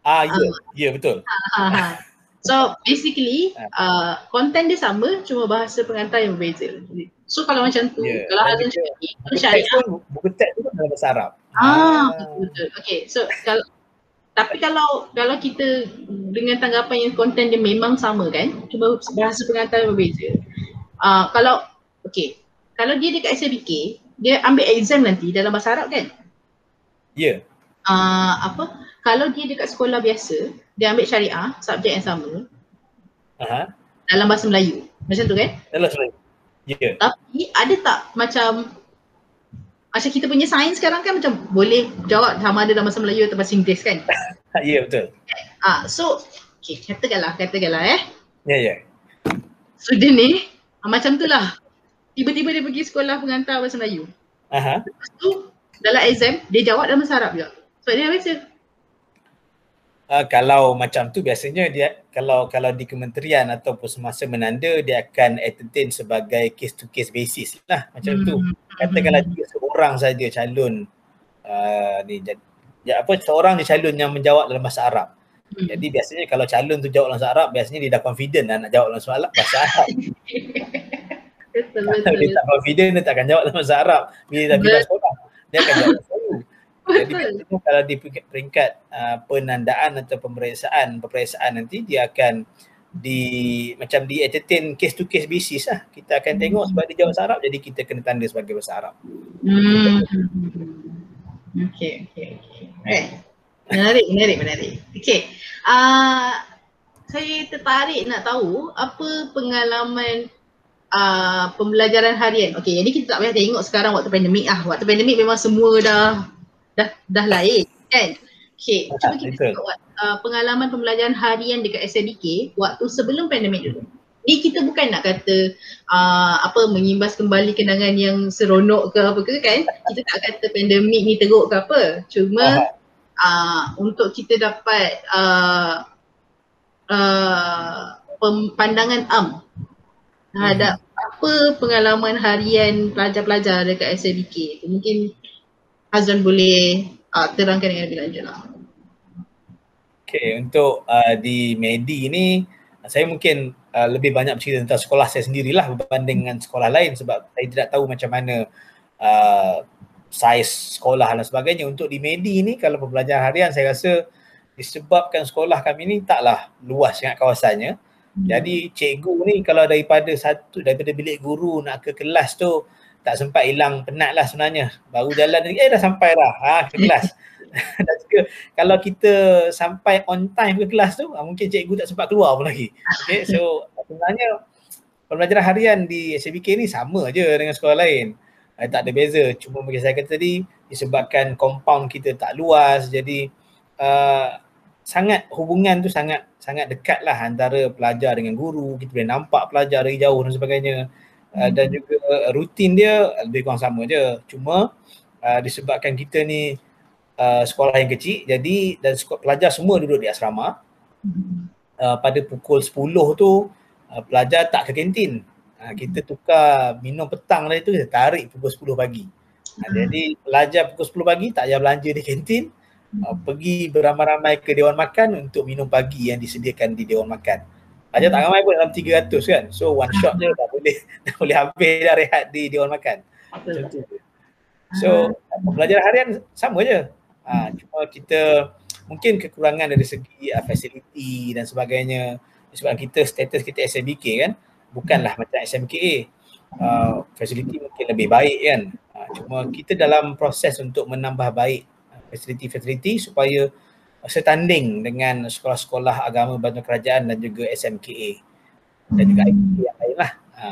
ah ya yeah. uh, yeah, betul ha, ha, ha. So basically uh, content dia sama cuma bahasa pengantar yang berbeza. So kalau macam tu, yeah. kalau Hazan cakap ni, buku syariah. Buku teks tu dalam bahasa Arab. Ah, betul betul. Okay, so kalau tapi kalau kalau kita dengan tanggapan yang konten dia memang sama kan, cuma bahasa pengantar yang berbeza. Uh, kalau okay, kalau dia dekat SABK, dia ambil exam nanti dalam bahasa Arab kan? Ya. Yeah. Uh, apa? Kalau dia dekat sekolah biasa, dia ambil syariah, subjek yang sama. Uh-huh. Dalam bahasa Melayu. Macam tu kan? Dalam bahasa Melayu. Ya. Yeah. Tapi ada tak macam macam kita punya sains sekarang kan macam boleh jawab sama ada dalam bahasa Melayu atau bahasa Inggeris kan? ya yeah, betul. Ah, so okay, katakanlah, katakanlah eh. Ya yeah, ya. Yeah. So dia ni ah, macam tu lah. Tiba-tiba dia pergi sekolah pengantar bahasa Melayu. Aha. Lepas tu dalam exam dia jawab dalam bahasa Arab juga. Sebab dia biasa uh, kalau macam tu biasanya dia kalau kalau di kementerian ataupun semasa menanda dia akan entertain sebagai case to case basis lah. Macam hmm. tu katakanlah dia seorang saja calon uh, ni ya, apa seorang dia calon yang menjawab dalam bahasa Arab. Hmm. jadi biasanya kalau calon tu jawab dalam bahasa Arab biasanya dia dah confident lah nak jawab dalam bahasa Arab betul, betul, kalau dia tak confident dia tak akan jawab dalam bahasa Arab. Bila dia dah bila sekolah dia akan jawab jadi kalau di peringkat uh, penandaan atau pemeriksaan pemeriksaan nanti dia akan di macam di entertain case to case basis lah. Kita akan hmm. tengok sebab dia jawab bahasa Arab jadi kita kena tanda sebagai bahasa Arab. Hmm. Okay, okay, okay. Eh. Menarik, menarik, menarik. Okay. Uh, saya tertarik nak tahu apa pengalaman uh, pembelajaran harian. Okay, jadi kita tak payah tengok sekarang waktu pandemik ah. Waktu pandemik memang semua dah dah dah lain kan. Okay, cuba kita tengok uh, pengalaman pembelajaran harian dekat SABK waktu sebelum pandemik dulu. Ni kita bukan nak kata uh, apa mengimbas kembali kenangan yang seronok ke apa ke kan. Kita tak kata pandemik ni teruk ke apa. Cuma uh, untuk kita dapat uh, uh, pandangan am terhadap hmm. apa pengalaman harian pelajar-pelajar dekat SABK tu. Mungkin Azwan boleh uh, terangkan dengan lebih lanjut lah. Okay, untuk uh, di Medi ni saya mungkin uh, lebih banyak bercerita tentang sekolah saya sendirilah berbanding dengan sekolah lain sebab saya tidak tahu macam mana uh, saiz sekolah dan sebagainya. Untuk di Medi ni kalau pembelajaran harian saya rasa disebabkan sekolah kami ni taklah luas sangat kawasannya. Hmm. Jadi cikgu ni kalau daripada satu daripada bilik guru nak ke kelas tu tak sempat hilang penat lah sebenarnya. Baru jalan eh dah sampai dah ha, ke kelas. dan juga kalau kita sampai on time ke kelas tu ha, mungkin cikgu tak sempat keluar pun lagi. Okay so sebenarnya pembelajaran harian di SBK ni sama je dengan sekolah lain. Eh, tak ada beza. Cuma macam saya kata tadi disebabkan compound kita tak luas jadi uh, sangat hubungan tu sangat sangat dekat lah antara pelajar dengan guru. Kita boleh nampak pelajar dari jauh dan sebagainya. Uh, dan juga rutin dia lebih kurang sama je. Cuma uh, disebabkan kita ni uh, sekolah yang kecil jadi dan sekolah, pelajar semua duduk di asrama. Uh, pada pukul 10 tu uh, pelajar tak ke kantin. Uh, kita tukar minum petang tadi tu kita tarik pukul 10 pagi. Uh, jadi pelajar pukul 10 pagi tak payah belanja di kantin. Uh, pergi beramai-ramai ke Dewan Makan untuk minum pagi yang disediakan di Dewan Makan. Aja tak ramai pun dalam 300 kan. So one shot je dah boleh dah boleh habis dah rehat di Dewan Makan. Macam tu. So pembelajaran harian sama je. Ha, cuma kita mungkin kekurangan dari segi uh, fasiliti dan sebagainya. Sebab kita status kita SMBK kan. Bukanlah macam SMKA. Uh, fasiliti mungkin lebih baik kan. Uh, cuma kita dalam proses untuk menambah baik fasiliti-fasiliti supaya setanding dengan sekolah-sekolah agama bantuan kerajaan dan juga SMKA dan juga IPT yang lain lah. Ha.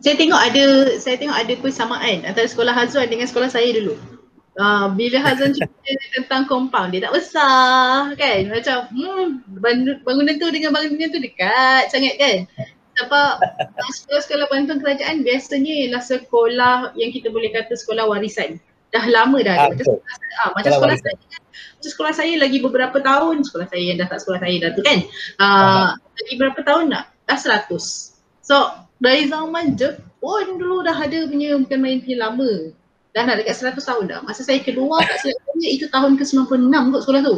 Saya tengok ada saya tengok ada persamaan antara sekolah Hazwan dengan sekolah saya dulu. Uh, bila Hazwan cerita tentang compound dia tak besar kan macam hmm, bangunan tu dengan bangunan tu dekat sangat kan sebab sekolah-sekolah bantuan kerajaan biasanya ialah sekolah yang kita boleh kata sekolah warisan dah lama dah. Ah, macam, sekolah, ah, macam sekolah saya macam sekolah saya lagi beberapa tahun. Sekolah saya yang dah tak sekolah saya dah tu kan. Uh, lagi berapa tahun nak dah seratus. So dari zaman je pun dulu dah ada punya bukan main punya lama. Dah nak dekat seratus tahun dah. Masa saya kedua tak silap saya itu tahun ke 96 kot sekolah tu.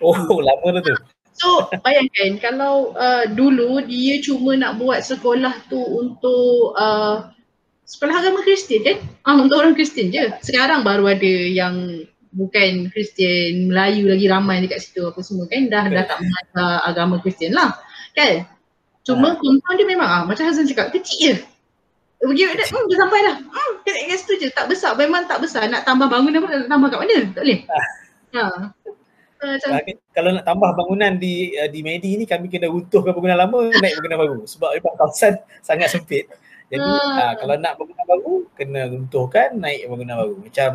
Oh lama dah tu. So bayangkan kalau uh, dulu dia cuma nak buat sekolah tu untuk uh, sekolah agama Kristian kan? Ah untuk orang Kristian je. Sekarang baru ada yang bukan Kristian, Melayu lagi ramai dekat situ apa semua kan dah dah tak mengajar agama Kristian lah. Kan? Cuma ha. dia memang ah macam Hazan cakap kecil je. Pergi dah, hmm, dah sampai dah. Hmm, kat, kat situ je. Tak besar. Memang tak besar. Nak tambah bangunan pun nak tambah kat mana? Tak boleh. Ha. Macam, kalau nak tambah bangunan di uh, di Medi ni kami kena runtuhkan bangunan lama naik bangunan baru sebab kawasan sangat sempit. Jadi hmm. uh, kalau nak bangunan baru kena runtuhkan naik bangunan baru. Macam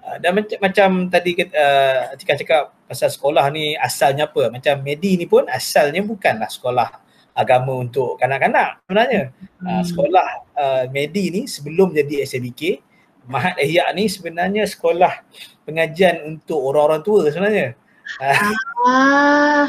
uh, dan macam macam tadi uh, Atika cakap pasal sekolah ni asalnya apa? Macam Medi ni pun asalnya bukanlah sekolah agama untuk kanak-kanak sebenarnya. Hmm. Uh, sekolah uh, Medi ni sebelum jadi SABK Mahat Ihya ni sebenarnya sekolah pengajian untuk orang-orang tua sebenarnya. Ah,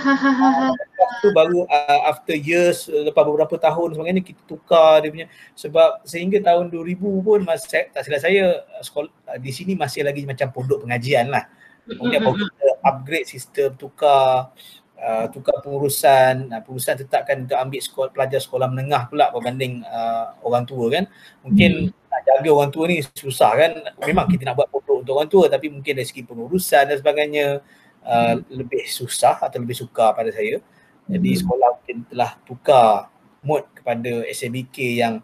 tu baru uh, after years lepas beberapa tahun sebagainya kita tukar dia punya sebab sehingga tahun 2000 pun masa tak silap saya sekolah di sini masih lagi macam pondok pengajian lah. Kemudian baru kita upgrade sistem tukar uh, tukar pengurusan uh, pengurusan tetapkan untuk ambil sekolah pelajar sekolah menengah pula berbanding uh, orang tua kan. Mungkin hmm. nak jaga orang tua ni susah kan. Memang kita nak buat pondok untuk orang tua tapi mungkin dari segi pengurusan dan sebagainya Uh, lebih susah atau lebih suka pada saya. Jadi hmm. sekolah mungkin telah tukar mood kepada SMBK yang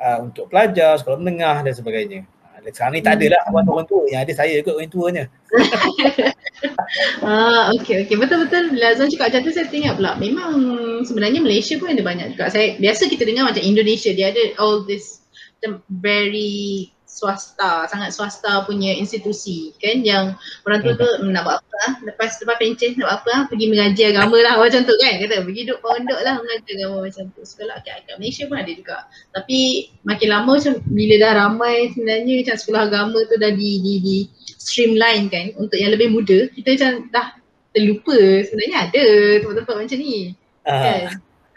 uh, untuk pelajar, sekolah menengah dan sebagainya. Uh, sekarang ni tak adalah hmm. orang, tua yang ada saya kot orang tuanya. ah, okay, okay. Betul-betul bila Azwan cakap macam tu saya teringat pula. Memang sebenarnya Malaysia pun ada banyak juga. Saya, biasa kita dengar macam Indonesia dia ada all this very swasta, sangat swasta punya institusi kan? Yang orang tua tu hmm. nak buat apa lah, lepas lepas pencen nak buat apa lah, pergi mengaji agama lah macam tu kan? Kata pergi duduk pondok lah mengaji agama macam tu. Sekolah kat, kat Malaysia pun ada juga. Tapi makin lama macam bila dah ramai sebenarnya macam sekolah agama tu dah di, di, di streamline kan? Untuk yang lebih muda kita macam dah terlupa sebenarnya ada tempat-tempat macam ni. Uh. kan?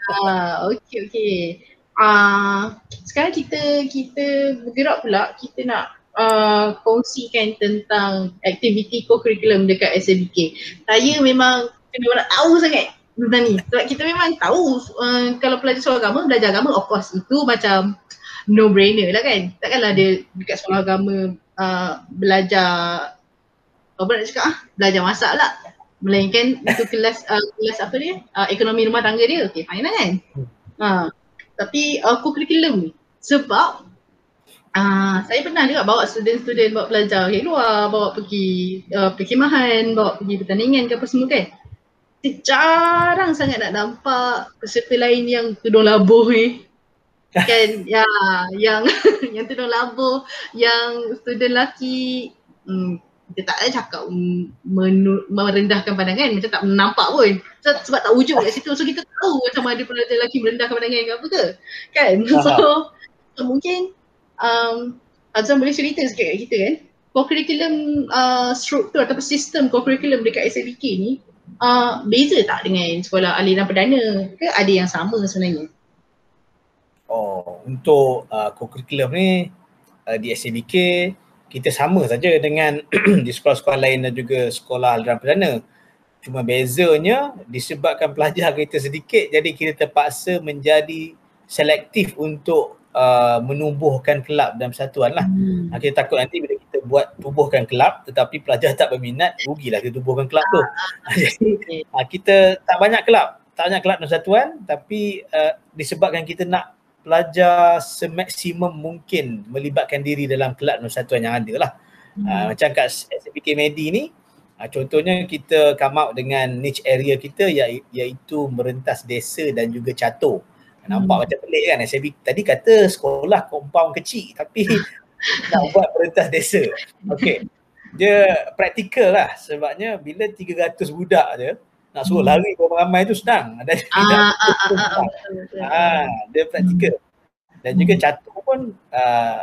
Uh, okay okay uh, sekarang kita kita bergerak pula kita nak uh, kongsikan tentang aktiviti co-curriculum dekat SMBK. Saya memang kena nak tahu sangat tentang ni. Sebab kita memang tahu uh, kalau pelajar sekolah agama, belajar agama of course itu macam no brainer lah kan. Takkanlah dia dekat sekolah agama uh, belajar apa nak cakap ah? Belajar masak lah. Melainkan itu kelas uh, kelas apa dia? Uh, ekonomi rumah tangga dia. Okay fine lah kan. Hmm. Uh, tapi uh, co-curriculum ni sebab uh, saya pernah juga bawa student-student bawa pelajar ke luar, bawa pergi uh, perkhemahan, bawa pergi pertandingan ke apa semua kan. Jarang sangat nak nampak peserta lain yang tudung labuh ni. kan ya yang yang tudung labuh yang student lelaki hmm, kita tak ada cakap menu, merendahkan pandangan. Macam tak nampak pun. So, sebab tak wujud kat situ. So kita tahu macam ada pelajar lelaki merendahkan pandangan ke apa ke. Kan? So, so mungkin um, Azam boleh cerita sikit kat kita kan? Co-curriculum uh, struktur ataupun sistem co-curriculum dekat SABK ni uh, beza tak dengan sekolah aliran perdana? Ke ada yang sama sebenarnya? Oh, untuk uh, co-curriculum ni uh, di SABK kita sama saja dengan di sekolah-sekolah lain dan juga sekolah aliran perdana. Cuma bezanya disebabkan pelajar kita sedikit jadi kita terpaksa menjadi selektif untuk uh, menumbuhkan kelab dalam persatuan lah. Hmm. Kita takut nanti bila kita buat tubuhkan kelab tetapi pelajar tak berminat, rugilah kita tubuhkan kelab tu. jadi uh, kita tak banyak kelab, tak banyak kelab dalam persatuan tapi uh, disebabkan kita nak pelajar semaksimum mungkin melibatkan diri dalam kelab persatuan yang ada lah. Hmm. Uh, macam kat SPK Medi ni, uh, contohnya kita come out dengan niche area kita iaitu merentas desa dan juga catur. Nampak hmm. macam pelik kan SPK tadi kata sekolah compound kecil tapi nak buat merentas desa. Okay. Dia praktikal lah sebabnya bila 300 budak je, nak suruh hmm. lari ramai-ramai tu senang. Ada ah, ah, ah, ah, ah, dia praktikal. Dan juga hmm. catur pun uh,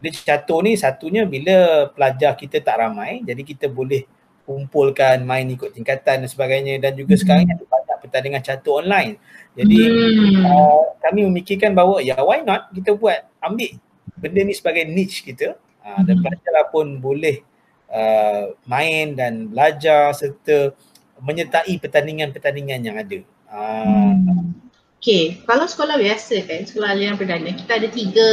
dia catur ni satunya bila pelajar kita tak ramai jadi kita boleh kumpulkan main ikut tingkatan dan sebagainya dan juga hmm. sekarang ada banyak pertandingan catur online. Jadi hmm. uh, kami memikirkan bahawa ya why not kita buat ambil benda ni sebagai niche kita uh, dan hmm. pelajar pun boleh uh, main dan belajar serta menyertai pertandingan-pertandingan yang ada. Uh, Okay, kalau sekolah biasa kan, sekolah aliran perdana, kita ada tiga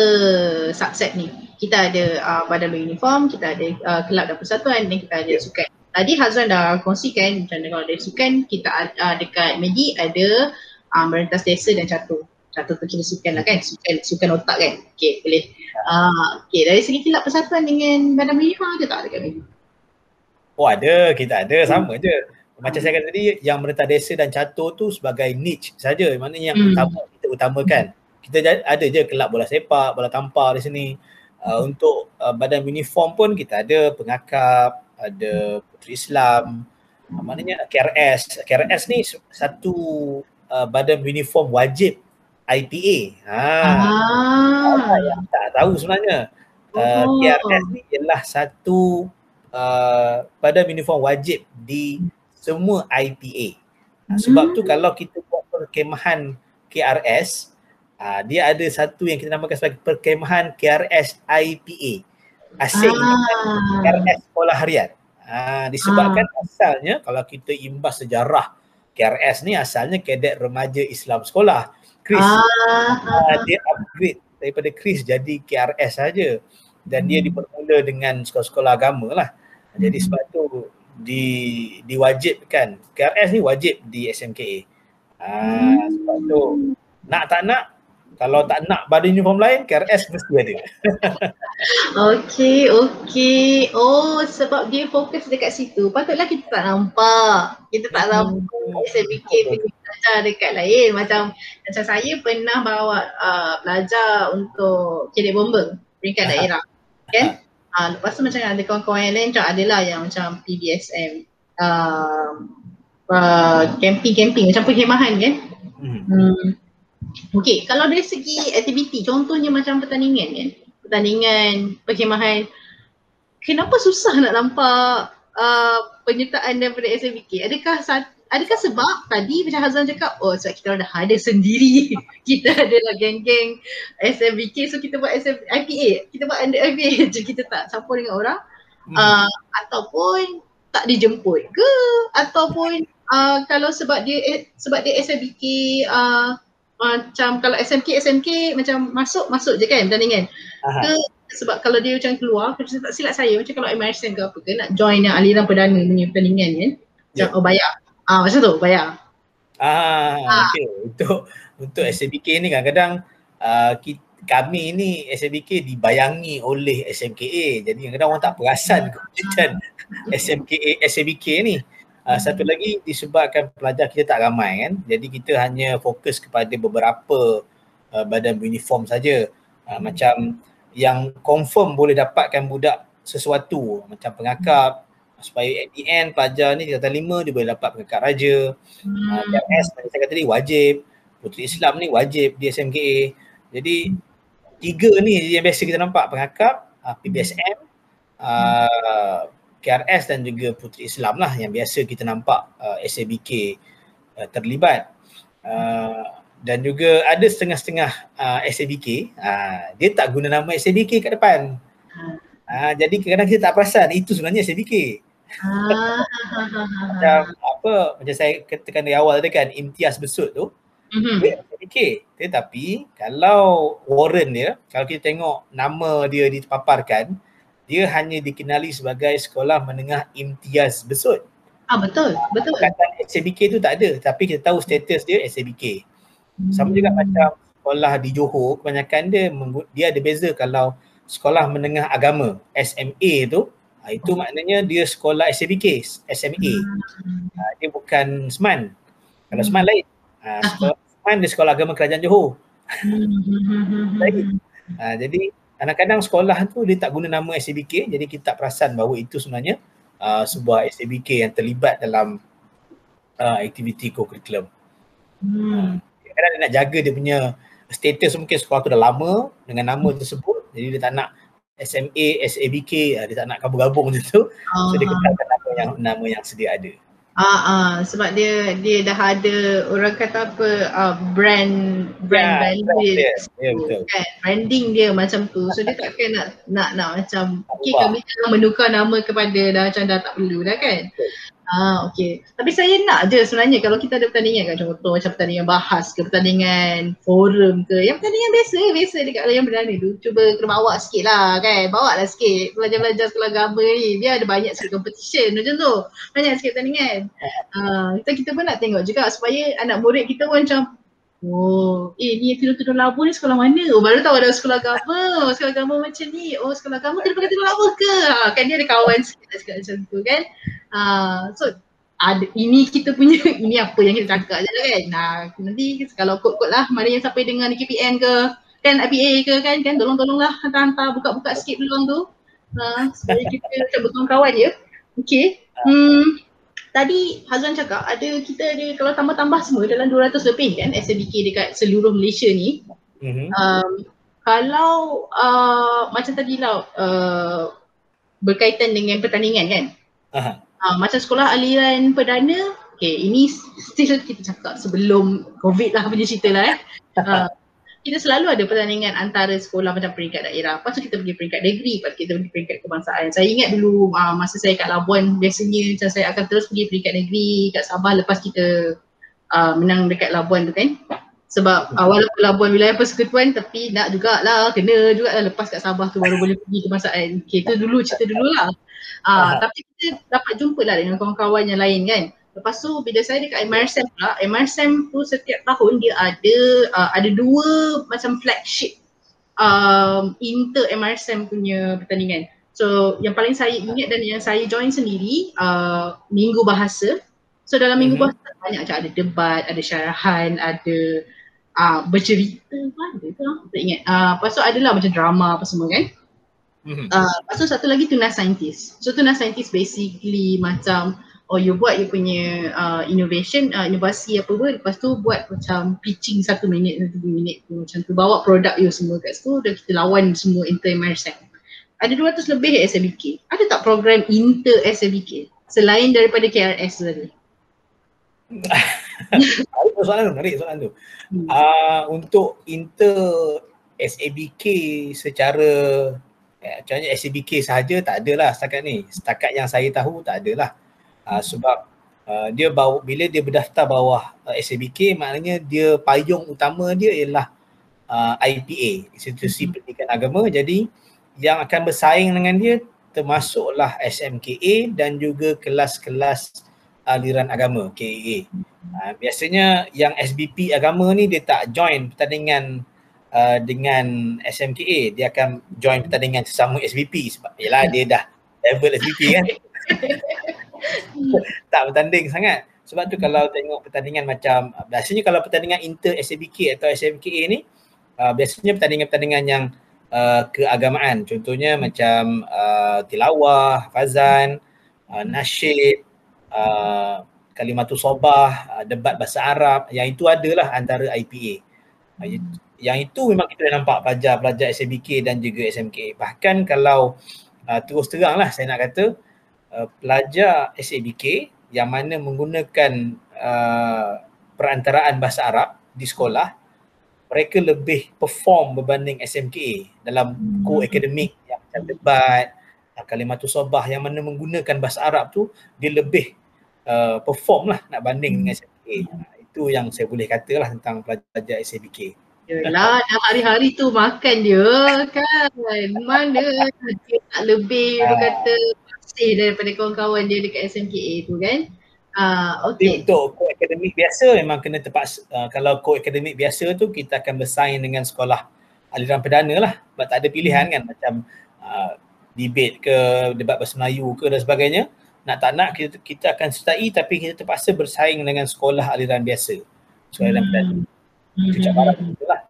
subset ni. Kita ada uh, badan beruniform, kita ada uh, kelab dan persatuan dan kita ada sukan. Tadi Hazwan dah kongsikan macam mana kalau ada sukan, kita uh, dekat Medi ada uh, merentas desa dan catur. Catur tu kira sukan lah kan, sukan, sukan otak kan. Okay, boleh. Uh, okay, dari segi kelab persatuan dengan badan beruniform ada tak dekat Medi? Oh ada, kita ada, sama je macam saya kata tadi yang merentah desa dan catur tu sebagai niche saja. Maknanya yang hmm. utama kita utamakan. Kita ada je kelab bola sepak bola tampar di sini. Uh, untuk uh, badan uniform pun kita ada pengakap ada puteri Islam. Uh, maknanya KRS KRS ni satu uh, badan uniform wajib IPA ha. Ah. yang tak tahu sebenarnya. Uh, oh. KRS ni ialah satu uh, badan uniform wajib di semua IPA. Uh, hmm. Sebab tu kalau kita buat perkemahan KRS, uh, dia ada satu yang kita namakan sebagai perkemahan KRS IPA. Asing ah. KRS sekolah harian. Uh, disebabkan ah. asalnya kalau kita imbas sejarah KRS ni asalnya kadet remaja Islam sekolah. Chris ah. uh, dia upgrade daripada Chris jadi KRS saja dan hmm. dia dipermula dengan sekolah-sekolah agama lah. Jadi sebab tu di diwajibkan KRS ni wajib di SMKA. Ha, hmm. sebab tu nak tak nak kalau tak nak badan uniform lain KRS mesti ada. okey, okey. Oh, sebab dia fokus dekat situ. Patutlah kita tak nampak. Kita tak nampak hmm. SMK pergi belajar dekat lain. Macam macam saya pernah bawa uh, belajar untuk kirik bomba peringkat daerah. Kan? Uh, lepas tu macam ada kawan-kawan yang lain macam adalah yang macam PBSM uh, uh, camping-camping macam perkhemahan kan hmm. hmm. Okay kalau dari segi aktiviti contohnya macam pertandingan kan pertandingan perkhemahan kenapa susah nak nampak uh, penyertaan daripada SMBK adakah adakah sebab tadi macam Hazan cakap oh sebab kita dah ada sendiri. Kita adalah geng-geng SMBK so kita buat SM, IPA kita buat under IPA je kita tak campur dengan orang. Hmm. uh, ataupun tak dijemput ke? Ataupun uh, kalau sebab dia eh, sebab dia SMBK uh, macam kalau SMK SMK macam masuk masuk je kan pertandingan. Aha. ke sebab kalau dia macam keluar macam tak silap saya macam kalau MRSN ke apa ke nak join yang aliran perdana punya pertandingan kan? Macam yeah. oh bayar ah macam tu bayar ah, ah. okey untuk untuk SMBK ni kadang-kadang uh, kami ni SMBK dibayangi oleh SMKA jadi kadang-kadang orang tak perasan ah. keputusan SMKA SMBK ni Uh, satu lagi disebabkan pelajar kita tak ramai kan. Jadi kita hanya fokus kepada beberapa uh, badan uniform saja. Uh, macam yang confirm boleh dapatkan budak sesuatu macam pengakap supaya at the end pelajar ni tingkatan lima dia boleh dapat pengakap raja. Hmm. Uh, S macam saya kata tadi wajib. Puteri Islam ni wajib di SMKA. Jadi tiga ni yang biasa kita nampak pengakap, uh, PBSM, uh, KRS dan juga Puteri Islam lah yang biasa kita nampak uh, SABK uh, terlibat. Uh, dan juga ada setengah-setengah uh, SABK, uh, dia tak guna nama SABK kat depan. Uh, jadi kadang-kadang kita tak perasan itu sebenarnya SABK. Macam apa macam saya katakan dari awal tadi kan imtiaz besut tu mm-hmm. dia SABK. Tetapi kalau warrant dia, kalau kita tengok nama dia dipaparkan, dia hanya dikenali sebagai sekolah menengah imtiaz besut. Ah betul, betul. Kata SABK tu tak ada tapi kita tahu status dia SABK. Hmm. Sama juga macam sekolah di Johor kebanyakan dia dia ada beza kalau sekolah menengah agama SMA tu ah, itu maknanya dia sekolah SABK, SMA. Hmm. Ah, dia bukan SMAN. Kalau SMAN lain. Ah, sekolah SMAN dia sekolah agama kerajaan Johor. Hmm. lain. jadi kadang-kadang sekolah tu dia tak guna nama SABK jadi kita tak perasan bahawa itu sebenarnya uh, sebuah SABK yang terlibat dalam uh, aktiviti co-curriculum. Hmm. Uh, kadang dia nak jaga dia punya status mungkin sekolah tu dah lama dengan nama tersebut jadi dia tak nak SMA, SABK, uh, dia tak nak gabung-gabung macam tu. Uh-huh. So dia kekalkan nama yang nama yang sedia ada. Ah, uh, sebab dia dia dah ada orang kata apa uh, brand brand yeah, brand dia, yeah, betul. kan branding dia macam tu so dia takkan nak nak nak macam okey kami jangan menukar nama kepada dah macam dah tak perlu dah kan Ah okey. Tapi saya nak je sebenarnya kalau kita ada pertandingan kan contoh macam pertandingan bahas ke pertandingan forum ke yang pertandingan biasa biasa dekat yang berdana tu cuba kena bawa sikit lah kan bawa lah sikit belajar-belajar sekolah agama ni biar ada banyak sikit competition macam tu banyak sikit pertandingan. Ah kita kita pun nak tengok juga supaya anak murid kita pun macam Oh, eh ni tidur tidur labu ni sekolah mana? Oh baru tahu ada sekolah agama. Sekolah agama macam ni. Oh sekolah agama tidur pakai tidur labu ke? Ha, kan dia ada kawan sikit cakap macam tu kan. Uh, so ada ini kita punya ini apa yang kita cakap je kan. Nah, nanti kalau kod-kod lah mana yang sampai dengan KPM ke kan IPA ke kan kan tolong-tolonglah hantar-hantar buka-buka sikit peluang tu. Uh, supaya kita macam kawan je. Okay. Hmm, tadi Hazwan cakap ada kita ada kalau tambah-tambah semua dalam 200 lebih kan SMBK dekat seluruh Malaysia ni. Mm-hmm. Um, kalau uh, macam tadi lah uh, berkaitan dengan pertandingan kan. Uh-huh. Uh, macam sekolah aliran perdana, okay ini still kita cakap sebelum COVID lah punya cerita lah eh. Uh, kita selalu ada pertandingan antara sekolah macam peringkat daerah. Lepas tu kita pergi peringkat negeri, lepas kita pergi peringkat kebangsaan. Saya ingat dulu uh, masa saya kat Labuan biasanya macam saya akan terus pergi peringkat negeri kat Sabah lepas kita uh, menang dekat Labuan tu kan. Sebab uh, walaupun Labuan wilayah persekutuan tapi nak jugalah, kena jugalah lepas kat Sabah tu baru boleh pergi kebangsaan. Okay tu dulu cerita dulu lah. Uh, tapi kita dapat jumpa lah dengan kawan-kawan yang lain kan. Lepas tu bila saya dekat MRSM pula, MRSM tu setiap tahun dia ada uh, ada dua macam flagship um, inter MRSM punya pertandingan. So yang paling saya ingat dan yang saya join sendiri uh, minggu bahasa. So dalam minggu mm-hmm. bahasa banyak macam ada debat, ada syarahan, ada uh, bercerita apa ada tu lah, tak ingat. Uh, lepas tu adalah macam drama apa semua kan. Mm-hmm. Uh, lepas tu satu lagi tunas saintis. So tunas saintis basically macam or you buat you punya uh, innovation, uh, inovasi apa pun lepas tu buat macam pitching satu minit dua minit tu macam tu bawa produk you semua kat situ dan kita lawan semua inter MRSM. Ada 200 lebih SMBK. Ada tak program inter SMBK selain daripada KRS tadi? soalan tu, menarik soalan tu. Hmm. Uh, untuk inter SABK secara eh, macamnya SABK sahaja tak ada lah setakat ni. Setakat yang saya tahu tak ada lah. Uh, sebab uh, dia bawa, bila dia berdaftar bawah uh, SABK maknanya dia payung utama dia ialah uh, IPA, Institusi Pendidikan Agama. Jadi yang akan bersaing dengan dia termasuklah SMKA dan juga kelas-kelas aliran agama KAA. Uh, biasanya yang SBP agama ni dia tak join pertandingan uh, dengan SMKA, dia akan join pertandingan sesama SBP sebab yalah dia dah level SBP kan. tak bertanding sangat. Sebab tu kalau tengok pertandingan macam biasanya kalau pertandingan inter SBK atau SMKA ni uh, biasanya pertandingan-pertandingan yang uh, keagamaan. Contohnya macam uh, tilawah, fazan, uh, nasyid, uh, kalimatul sobah, uh, debat bahasa Arab, yang itu adalah antara IPA. Uh, yang itu memang kita dah nampak pelajar-pelajar SMBK dan juga SMK. Bahkan kalau uh, terus terang lah saya nak kata uh, pelajar SABK yang mana menggunakan uh, perantaraan bahasa Arab di sekolah mereka lebih perform berbanding SMK dalam co-academic yang macam debat, kalimatul sobah yang mana menggunakan bahasa Arab tu dia lebih uh, perform lah nak banding dengan SMK. Uh, itu yang saya boleh kata lah tentang pelajar SMK. Yelah, dah hari-hari tu makan dia kan. Mana dia tak lebih dia kata masih daripada kawan-kawan dia dekat SMKA tu kan. Uh, okay. Untuk co akademik biasa memang kena terpaksa uh, kalau co akademik biasa tu kita akan bersaing dengan sekolah aliran perdana lah sebab tak ada pilihan kan macam uh, debate ke debat bahasa Melayu ke dan sebagainya nak tak nak kita, kita akan sertai tapi kita terpaksa bersaing dengan sekolah aliran biasa sekolah aliran hmm. perdana hmm. itu hmm. lah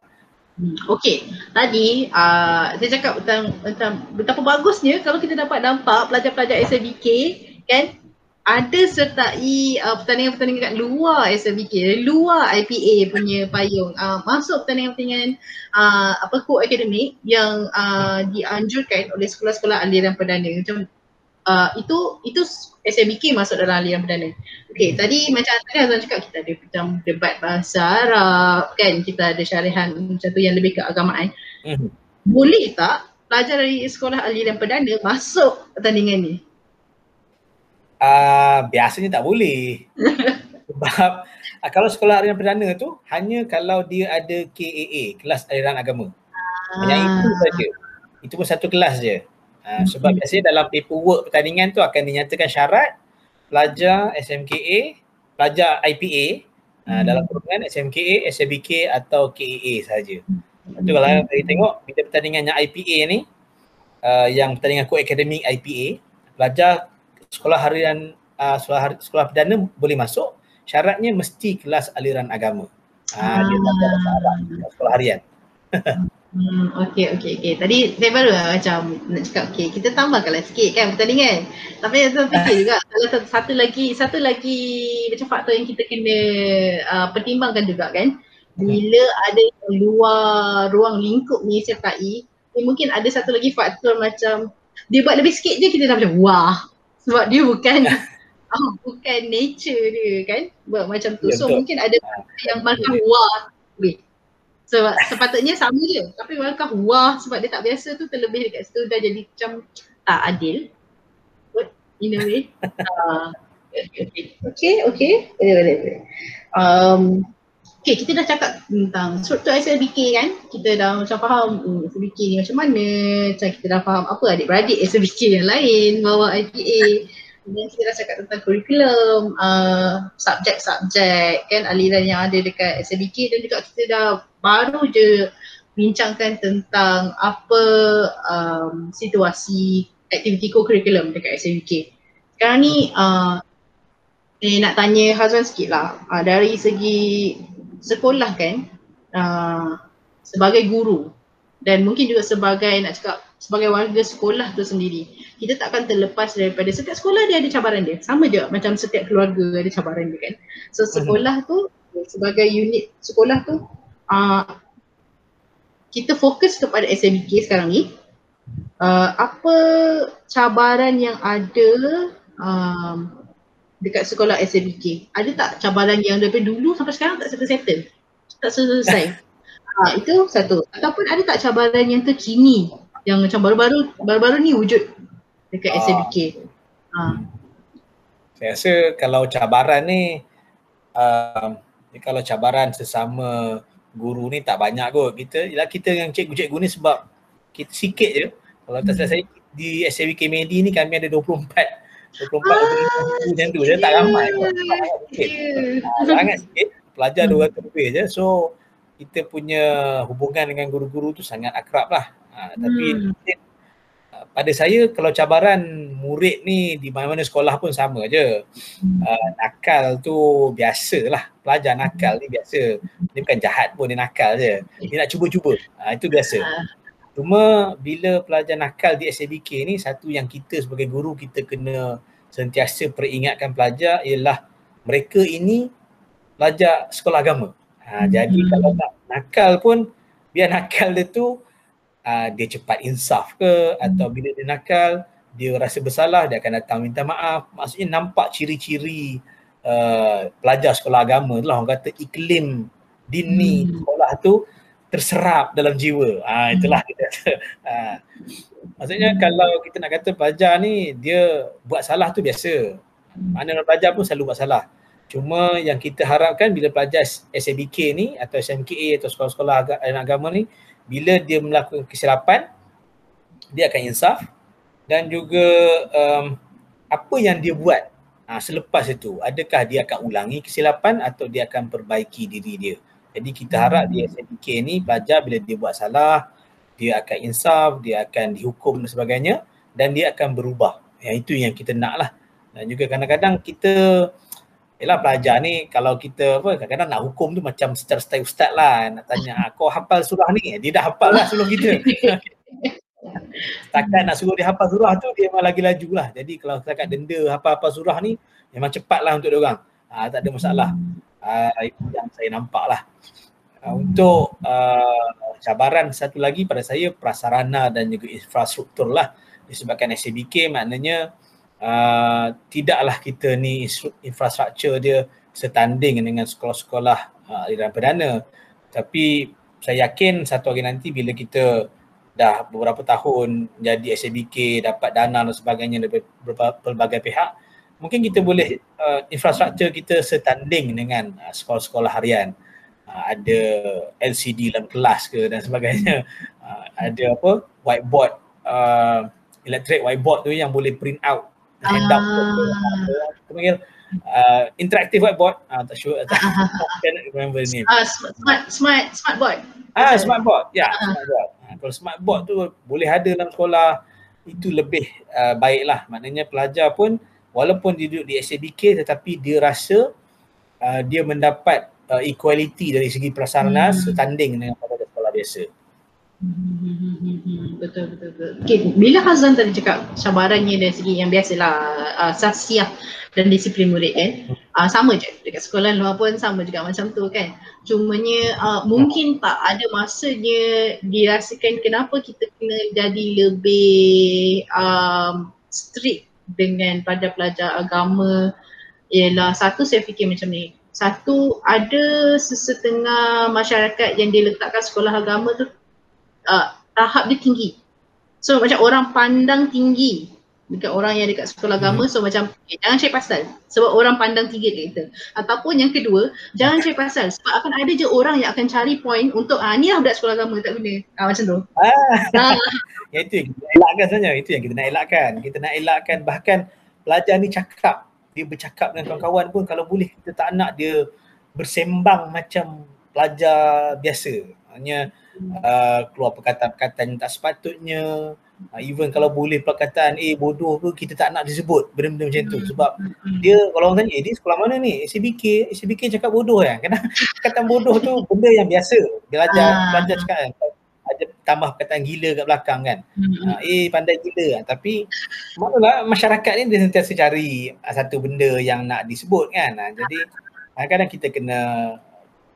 Hmm, okay, tadi uh, saya cakap tentang, tentang betapa bagusnya kalau kita dapat nampak pelajar-pelajar SMBK kan? Ada sertai uh, pertandingan-pertandingan kat luar SMBK, luar IPA punya payung. Uh, masuk pertandingan-pertandingan uh, apa co akademik yang uh, dianjurkan oleh sekolah-sekolah aliran perdana. Macam uh, itu itu SMBK masuk dalam aliran perdana. Okey, hmm. tadi macam tadi Azlan cakap kita ada macam debat bahasa Arab kan, kita ada syarihan macam tu yang lebih ke agamaan. Hmm. Boleh tak pelajar dari sekolah aliran perdana masuk pertandingan ni? Uh, biasanya tak boleh. Sebab uh, kalau sekolah aliran perdana tu hanya kalau dia ada KAA, kelas aliran agama. Ah. Yang itu saja. Itu pun satu kelas je. Ha, sebab hmm. biasanya dalam paperwork pertandingan tu akan dinyatakan syarat pelajar SMKA, pelajar IPA ha, hmm. dalam kurungan SMKA, SMBK atau KAA sahaja. Itu kalau hmm. kita tengok bila pertandingan yang IPA ni uh, yang pertandingan co-academic IPA, pelajar sekolah harian uh, sekolah, hari, sekolah perdana boleh masuk syaratnya mesti kelas aliran agama. Ha, dia tak ada sekolah harian. Hmm, okay, okay, okay. Tadi saya baru lah macam nak cakap, okay, kita tambahkanlah sikit kan pertandingan. Tapi saya fikir juga, salah satu, satu lagi, satu lagi macam faktor yang kita kena uh, pertimbangkan juga kan. Bila ada luar ruang lingkup ni sertai, ni mungkin ada satu lagi faktor macam dia buat lebih sikit je kita dah macam wah. Sebab dia bukan oh, bukan nature dia kan. Buat macam tu. Ya, so betul. mungkin ada yang markah wah. Sebab sepatutnya sama je. Tapi welcome wah sebab dia tak biasa tu terlebih dekat situ dah jadi macam tak adil. But in a way uh, okay okay. Okay boleh boleh boleh. Um, okay kita dah cakap tentang struktur SLBK kan? Kita dah macam faham hmm, SLBK ni macam mana macam kita dah faham apa adik-beradik SLBK yang lain bawa IPA dan kita dah cakap tentang kurikulum, uh, subjek-subjek kan aliran yang ada dekat SBK dan juga kita dah baru je bincangkan tentang apa um, situasi aktiviti co-curriculum dekat SBK. Sekarang ni uh, eh, nak tanya Hazwan sikit lah uh, dari segi sekolah kan uh, sebagai guru dan mungkin juga sebagai nak cakap sebagai warga sekolah tu sendiri kita takkan terlepas daripada setiap sekolah dia ada cabaran dia sama je macam setiap keluarga ada cabaran dia kan so mhm. sekolah tu sebagai unit sekolah tu uh, kita fokus kepada SMBK sekarang ni uh, apa cabaran yang ada um, dekat sekolah SMBK? Ada tak cabaran yang daripada dulu sampai sekarang tak settle-settle? Tak selesai? ha, itu satu. Ataupun ada tak cabaran yang terkini yang macam baru-baru baru-baru ni wujud dekat ha. SMBK? Ha. Saya rasa kalau cabaran ni uh, kalau cabaran sesama guru ni tak banyak kot. Kita ialah kita yang cikgu-cikgu ni sebab kita sikit je. Kalau tak salah saya di SMBK Medi ni kami ada 24 24 ah, macam tu je tak ramai pun. Ah, sangat sikit. Pelajar hmm. 200 lebih je. So kita punya hubungan dengan guru-guru tu sangat akrab lah. Ha, tapi hmm. pada saya kalau cabaran murid ni di mana-mana sekolah pun sama je. Hmm. Uh, nakal tu biasa lah. Pelajar nakal ni biasa. Dia bukan jahat pun dia nakal je. Dia nak cuba-cuba. Ha, itu biasa. Cuma bila pelajar nakal di SABK ni satu yang kita sebagai guru kita kena sentiasa peringatkan pelajar ialah mereka ini pelajar sekolah agama. Ha, hmm. Jadi kalau nak nakal pun biar nakal dia tu uh, dia cepat insaf ke atau bila dia nakal dia rasa bersalah dia akan datang minta maaf. Maksudnya nampak ciri-ciri uh, pelajar sekolah agama tu lah orang kata iklim dini hmm. sekolah tu terserap dalam jiwa. Ah itulah kita. Ha. Maksudnya kalau kita nak kata pelajar ni dia buat salah tu biasa. Mana pelajar pun selalu buat salah. Cuma yang kita harapkan bila pelajar SABK ni atau SMKA atau sekolah-sekolah agama ni bila dia melakukan kesilapan dia akan insaf dan juga um, apa yang dia buat ha, selepas itu adakah dia akan ulangi kesilapan atau dia akan perbaiki diri dia. Jadi kita harap di SMK ni pelajar bila dia buat salah, dia akan insaf, dia akan dihukum dan sebagainya dan dia akan berubah. Yang itu yang kita nak lah. Dan juga kadang-kadang kita Yalah pelajar ni kalau kita apa kadang-kadang nak hukum tu macam secara style ustaz lah nak tanya ah, kau hafal surah ni? Dia dah hafal lah sebelum kita. Setakat nak suruh dia hafal surah tu dia memang lagi laju lah. Jadi kalau setakat denda hafal-hafal surah ni memang cepat lah untuk dia orang. Ha, tak ada masalah. Uh, itu yang saya nampak lah. Uh, untuk uh, cabaran satu lagi pada saya prasarana dan juga infrastruktur lah. Disebabkan SABK maknanya uh, tidaklah kita ni infrastruktur dia setanding dengan sekolah-sekolah uh, aliran perdana. Tapi saya yakin satu hari nanti bila kita dah beberapa tahun jadi SABK dapat dana dan sebagainya dari berbagai pihak mungkin kita boleh uh, infrastruktur kita setanding dengan uh, sekolah-sekolah harian. Uh, ada LCD dalam kelas ke dan sebagainya. Uh, ada apa? Whiteboard uh, electric whiteboard tu yang boleh print out handout uh. panggil uh, interactive whiteboard. Uh, tak sure. Tak remember ni uh, smart smart smart board. Ah smart board. Ya yeah, uh. smart board. Uh, kalau smart board tu boleh ada dalam sekolah itu lebih uh, baiklah. Maknanya pelajar pun walaupun dia duduk di SABK tetapi dia rasa uh, dia mendapat uh, equality dari segi prasarana hmm. setanding dengan pada sekolah biasa. Betul betul betul. Okay, bila Hazan tadi cakap cabarannya dari segi yang biasalah uh, sasiah dan disiplin murid kan? Uh, sama je. Dekat sekolah luar pun sama juga macam tu kan? Cumanya uh, mungkin tak ada masanya dirasakan kenapa kita kena jadi lebih um, strict dengan pada pelajar agama. Ialah satu saya fikir macam ni. Satu ada sesetengah masyarakat yang dia letakkan sekolah agama tu uh, tahap dia tinggi. So macam orang pandang tinggi dekat orang yang dekat sekolah agama hmm. so macam eh, jangan cari pasal. Sebab orang pandang tinggi dekat kita. Ataupun yang kedua jangan cari pasal. Sebab akan ada je orang yang akan cari point untuk ah ni lah budak sekolah agama tak guna. Ah macam tu. Ah. ah. yang itu yang kita elakkan sebenarnya. Itu yang kita nak elakkan. Kita nak elakkan. Bahkan pelajar ni cakap. Dia bercakap dengan kawan-kawan pun kalau boleh kita tak nak dia bersembang macam pelajar biasa. Hanya uh, keluar perkataan-perkataan yang tak sepatutnya. Uh, even kalau boleh perkataan eh bodoh tu kita tak nak disebut benda-benda macam tu. Sebab dia kalau orang tanya eh dia sekolah mana ni? SBK SBK cakap bodoh kan. Kadang perkataan bodoh tu benda yang biasa. Belajar ah. belajar cakap kan. Ada tambah perkataan gila kat belakang kan. Uh, eh pandai gila. Kan tapi maknanya masyarakat ni dia sentiasa cari satu benda yang nak disebut kan. Uh, jadi kadang-kadang kita kena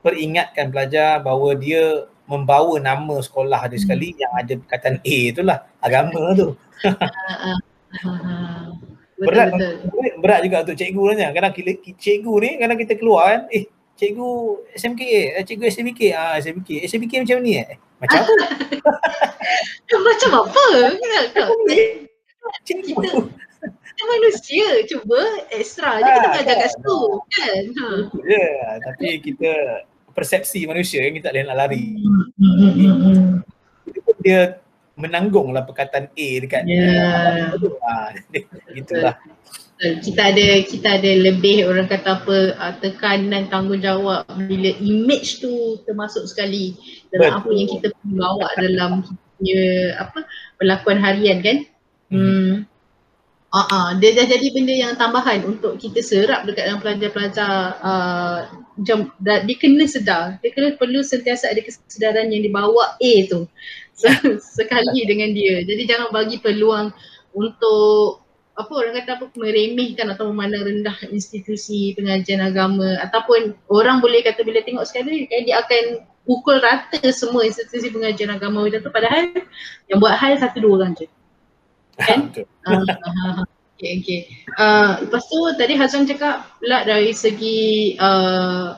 peringatkan pelajar bahawa dia membawa nama sekolah dia sekali hmm. yang ada perkataan A itulah agama tu. berat, betul. berat juga untuk cikgu nanya. Kadang kita, cikgu ni kadang kita keluar kan, eh cikgu SMK, eh, cikgu SMK, ah SMK, SMK macam ni eh. Macam apa? macam apa? Cikgu. Kita manusia cuba extra je kita ah, belajar kat situ kan. Ha. Ya, yeah, tapi kita persepsi manusia yang kita tak boleh nak lari. Hmm, hmm, hmm, dia menanggunglah perkataan A dekat yeah. ha, gitulah kita ada kita ada lebih orang kata apa uh, tekanan tanggungjawab bila image tu termasuk sekali dalam Betul. apa yang kita bawa dalam punya apa perlakuan harian kan? Hmm, hmm. Uh, uh, dia dah jadi benda yang tambahan untuk kita serap dekat dalam pelajar-pelajar uh, macam dia kena sedar, dia kena perlu sentiasa ada kesedaran yang dibawa A tu. Sekali dengan dia. Jadi jangan bagi peluang untuk apa orang kata apa meremehkan atau memandang rendah institusi pengajian agama. Ataupun orang boleh kata bila tengok sekali kan dia akan pukul rata semua institusi pengajian agama. Itu padahal yang buat hal satu dua orang je kan? uh, okay, okay. Uh, lepas tu tadi Hazan cakap pula dari segi uh,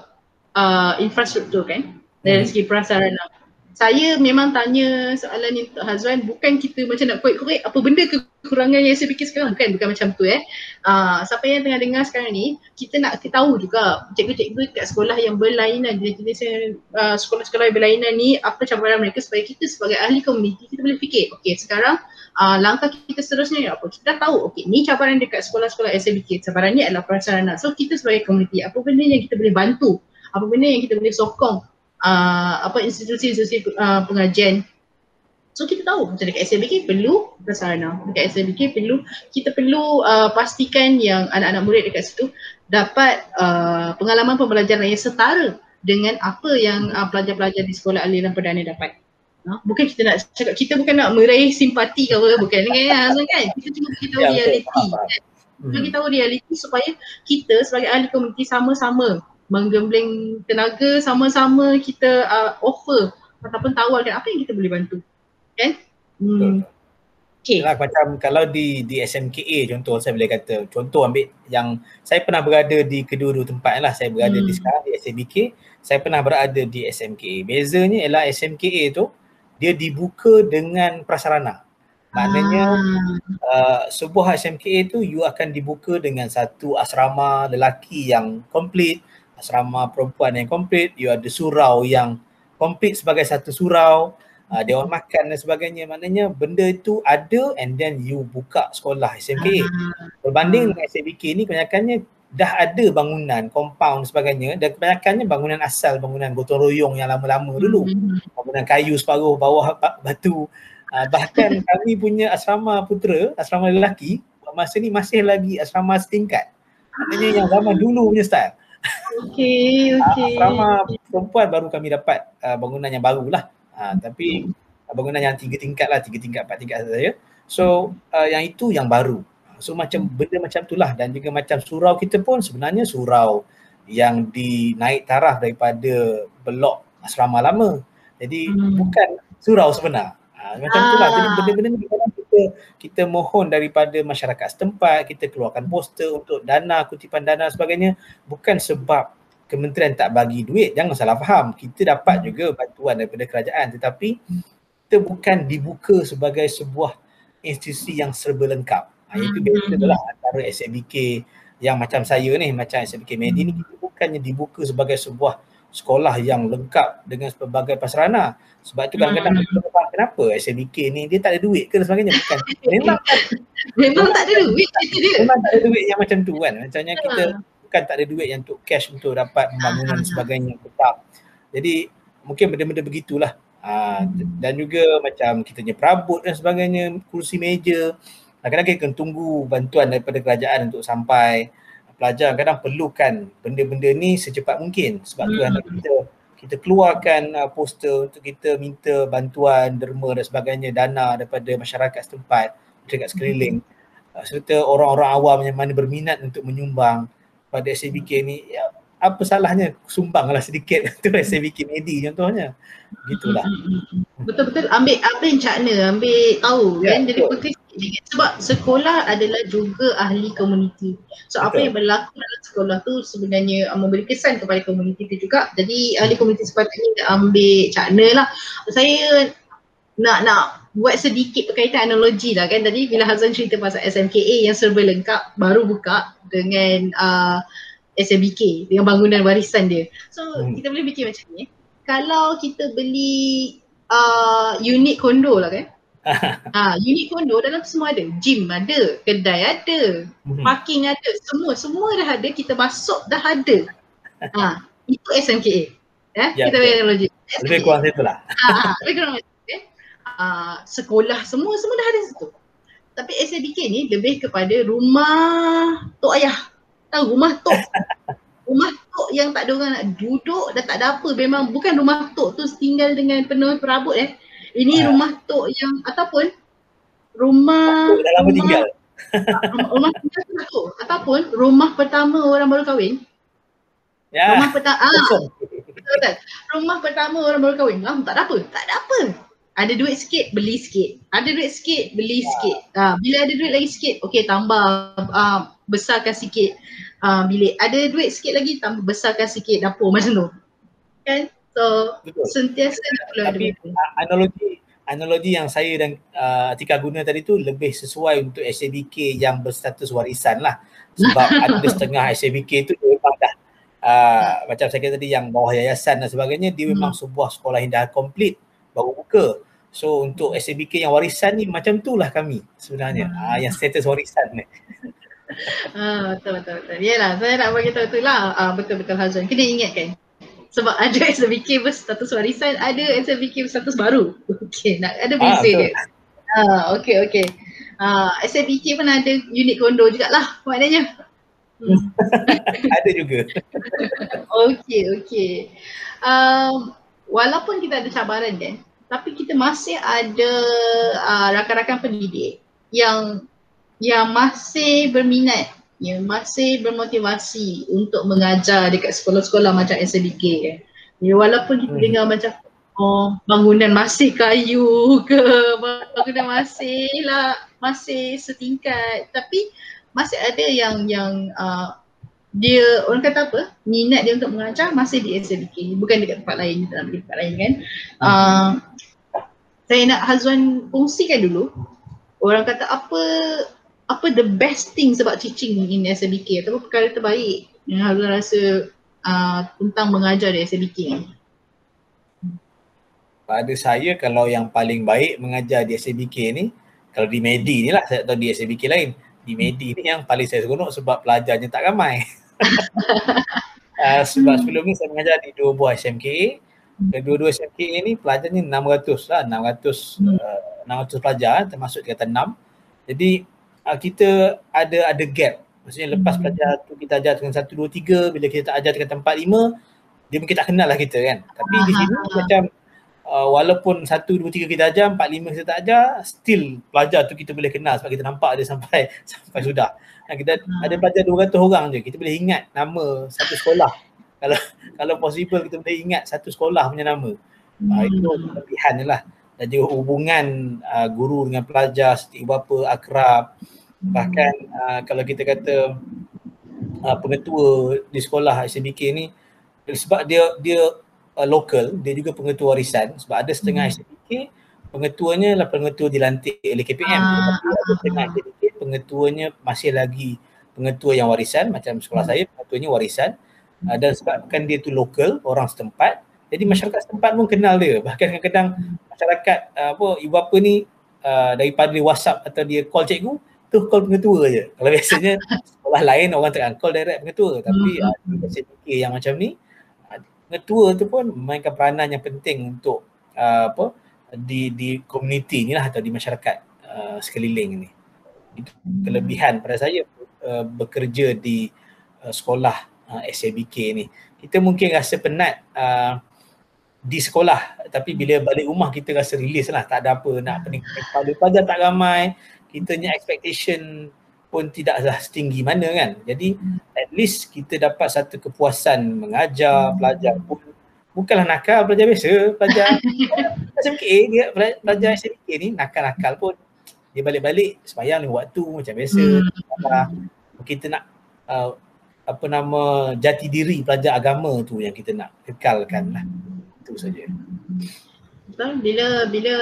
uh, infrastruktur kan? Dari hmm. segi prasarana. Saya memang tanya soalan ni untuk Hazwan bukan kita macam nak korek-korek apa benda kekurangan yang saya fikir sekarang bukan bukan macam tu eh. Uh, siapa yang tengah dengar sekarang ni kita nak tahu juga cikgu-cikgu kat sekolah yang berlainan jenis uh, sekolah-sekolah yang berlainan ni apa cabaran mereka supaya kita sebagai ahli komuniti kita boleh fikir okey sekarang uh, langkah kita seterusnya apa? Kita tahu okey ni cabaran dekat sekolah-sekolah SMBK. Cabaran ni adalah prasarana. So kita sebagai komuniti apa benda yang kita boleh bantu? Apa benda yang kita boleh sokong uh, apa institusi-institusi uh, pengajian So kita tahu macam dekat SMBK perlu prasarana. Dekat SMBK perlu kita perlu uh, pastikan yang anak-anak murid dekat situ dapat uh, pengalaman pembelajaran yang setara dengan apa yang uh, pelajar-pelajar di sekolah aliran perdana dapat. Bukan kita nak cakap, kita bukan nak meraih simpati ke apa, bukan kan, kan? Kita cuma beritahu ya, realiti. Kan? Hmm. Kita tahu realiti supaya kita sebagai ahli komuniti sama-sama menggembleng tenaga, sama-sama kita uh, offer ataupun tawarkan apa yang kita boleh bantu. Kan? Hmm. Okay. Yalah, macam kalau di di SMKA contoh saya boleh kata contoh ambil yang saya pernah berada di kedua-dua tempat lah saya berada hmm. di sekarang di SMBK saya pernah berada di SMKA bezanya ialah SMKA tu dia dibuka dengan prasarana. Maknanya ah. uh, sebuah SMKA tu you akan dibuka dengan satu asrama lelaki yang komplit, asrama perempuan yang komplit, you ada surau yang komplit sebagai satu surau, uh, dewan makan dan sebagainya. Maknanya benda itu ada and then you buka sekolah SMKA. Ah. Berbanding dengan SMBK ni kebanyakannya dah ada bangunan, compound sebagainya dan kebanyakannya bangunan asal, bangunan gotong royong yang lama-lama dulu. Mm-hmm. Bangunan kayu separuh, bawah batu. Uh, bahkan kami punya asrama putera, asrama lelaki, masa ni masih lagi asrama setingkat. Maknanya yang zaman dulu punya style. Okay, okay. Uh, asrama perempuan baru kami dapat uh, bangunan yang baru lah. Uh, tapi bangunan yang tiga tingkat lah, tiga tingkat, empat tingkat saja. So uh, yang itu yang baru. So macam benda macam itulah dan juga macam surau kita pun sebenarnya surau yang dinaik taraf daripada blok asrama lama. Jadi hmm. bukan surau sebenar. Ha, macam ah. itulah. Jadi benda-benda ni kita kita mohon daripada masyarakat setempat, kita keluarkan poster untuk dana, kutipan dana sebagainya bukan sebab kementerian tak bagi duit. Jangan salah faham. Kita dapat hmm. juga bantuan daripada kerajaan tetapi kita bukan dibuka sebagai sebuah institusi yang serba lengkap. Ha, itu hmm. beza lah antara SMBK yang macam saya ni, macam SMBK Medi ni kita bukannya dibuka sebagai sebuah sekolah yang lengkap dengan pelbagai pasarana. Sebab itu kadang-kadang hmm. kita faham kenapa SMBK ni dia tak ada duit ke sebagainya. Bukan. Memang, memang tak ada duit dia. Memang tak ada duit yang macam tu kan. Macamnya kita bukan tak ada duit yang untuk cash untuk dapat pembangunan dan sebagainya tetap. Jadi mungkin benda-benda begitulah. Ha, dan juga macam kita punya perabot dan sebagainya, kursi meja kadang-kadang kita kena tunggu bantuan daripada kerajaan untuk sampai pelajar. Kadang perlukan benda-benda ni secepat mungkin. Sebab tu hmm. kita kita keluarkan uh, poster untuk kita minta bantuan derma dan sebagainya dana daripada masyarakat setempat dekat sekeliling. Uh, serta orang-orang awam yang mana berminat untuk menyumbang pada SABK ni ya, apa salahnya? Sumbanglah sedikit. Tu SABK Medi contohnya. Gitulah. Betul-betul. Ambil ambil cakna ambil tahu ya, kan? Jadi betul. sebab sekolah adalah juga ahli komuniti. So betul. apa yang berlaku dalam sekolah tu sebenarnya uh, memberi kesan kepada komuniti tu juga. Jadi ahli komuniti sepatutnya ambil cakna lah. Saya nak nak buat sedikit berkaitan analogi lah kan? Tadi bila Hazan cerita pasal SMKA yang serba lengkap baru buka dengan uh, SMBK dengan bangunan warisan dia. So hmm. kita boleh fikir macam ni. Kalau kita beli uh, unit kondo lah kan. ha, unit kondo dalam semua ada. Gym ada, kedai ada, hmm. parking ada, semua semua dah ada, kita masuk dah ada. Ha, itu SMKA. Eh? Ya, kita boleh analogi. Lebih kurang situ lah. Ha, ha, lebih kurang eh? uh, sekolah semua semua dah ada situ. Tapi SMBK ni lebih kepada rumah tok ayah tahu rumah tok. Rumah tok yang tak ada orang nak duduk dah tak ada apa. Memang bukan rumah tok tu tinggal dengan penuh perabot eh. Ini ha. rumah tok yang ataupun rumah dah lama rumah, tinggal. rumah, rumah tinggal tu ataupun rumah pertama orang baru kahwin. Ya. rumah pertama ah, betul rumah pertama orang baru kahwin. Ah, tak ada apa. Tak ada apa ada duit sikit beli sikit ada duit sikit beli ya. sikit ah, bila ada duit lagi sikit okey tambah ah, besarkan sikit uh, bilik. Ada duit sikit lagi tambah besarkan sikit dapur macam tu. Kan? So Betul. sentiasa nak perlu ada analogi analogi yang saya dan uh, Atika guna tadi tu lebih sesuai untuk SABK yang berstatus warisan lah. Sebab ada setengah SABK tu memang dah uh, macam saya kata tadi yang bawah yayasan dan sebagainya dia memang hmm. sebuah sekolah yang dah komplit baru buka. So untuk SABK yang warisan ni macam tu lah kami sebenarnya. Hmm. Uh, yang status warisan ni. Ah, betul betul betul. Yalah, saya nak bagi tahu itulah. Ah, betul betul Hazan. Kena ingatkan. Sebab ada SBK berstatus warisan, ada SBK berstatus baru. Okey, nak ada beza ah, dia. Ah, okey okey. Ah, SBK pun ada unit kondo jugalah maknanya. Hmm. ada juga. okey okey. Um, walaupun kita ada cabaran kan, tapi kita masih ada uh, rakan-rakan pendidik yang yang masih berminat, yang masih bermotivasi untuk mengajar dekat sekolah-sekolah macam SDK kan. Ya, walaupun kita hmm. dengar macam oh bangunan masih kayu ke, bangunan masih lah masih setingkat tapi masih ada yang yang uh, dia orang kata apa? Minat dia untuk mengajar masih di SDK bukan dekat tempat lain dalam tempat lain kan? Uh, saya nak Hazwan kongsikan dulu. Orang kata apa apa the best thing about teaching in SMBK atau perkara terbaik yang Harun rasa uh, tentang mengajar di SMBK ni? Pada saya kalau yang paling baik mengajar di SMBK ni kalau di Medi ni lah saya tahu di SMBK lain. Di Medi ni yang paling saya seronok sebab pelajarnya tak ramai uh, sebab sebelum ni saya mengajar di dua buah SMK Dua-dua SMK ni pelajarnya 600 lah 600 hmm. uh, 600 pelajar termasuk kata 6 jadi uh, kita ada ada gap. Maksudnya lepas hmm. pelajar tu kita ajar dengan satu, dua, tiga, bila kita tak ajar dengan tempat lima, dia mungkin tak kenal lah kita kan. Tapi di sini macam uh, walaupun satu, dua, tiga kita ajar, empat, lima kita tak ajar, still pelajar tu kita boleh kenal sebab kita nampak dia sampai sampai sudah. Dan kita hmm. ada pelajar 200 orang je, kita boleh ingat nama satu sekolah. kalau kalau possible kita boleh ingat satu sekolah punya nama. Uh, itu kelebihan lah. Jadi hubungan uh, guru dengan pelajar, setiap bapa, akrab, bahkan uh, kalau kita kata uh, pengetua di sekolah SMBK ni sebab dia dia uh, local dia juga pengetua warisan sebab ada setengah hmm. SMBK pengetuanya lah pengetua dilantik oleh KPM ah, setengah SMBK pengetuanya masih lagi pengetua yang warisan macam sekolah hmm. saya pengetuanya warisan. Uh, dan sebabkan dia tu local orang setempat. Jadi masyarakat setempat pun kenal dia. Bahkan kadang-kadang masyarakat uh, apa ibu bapa ni uh, daripada WhatsApp atau dia call cikgu tu call pengetua je. Kalau biasanya sekolah lain orang tak call direct pengetua. Tapi hmm. uh, saya fikir yang macam ni uh, pengetua tu pun memainkan peranan yang penting untuk uh, apa di di komuniti ni lah atau di masyarakat uh, sekeliling ni. Itu kelebihan pada saya uh, bekerja di uh, sekolah uh, SABK ni. Kita mungkin rasa penat uh, di sekolah tapi bila balik rumah kita rasa release lah tak ada apa nak pening kepala pelajar tak ramai kita punya expectation pun tidaklah setinggi mana kan. Jadi at least kita dapat satu kepuasan mengajar pelajar pun bukanlah nakal pelajar biasa, pelajar SMK dia pelajar SMK ni nakal-nakal pun dia balik-balik sebayang lima waktu macam biasa. Hmm. Kita nak uh, apa nama jati diri pelajar agama tu yang kita nak kekalkan lah. Itu saja. Betul bila bila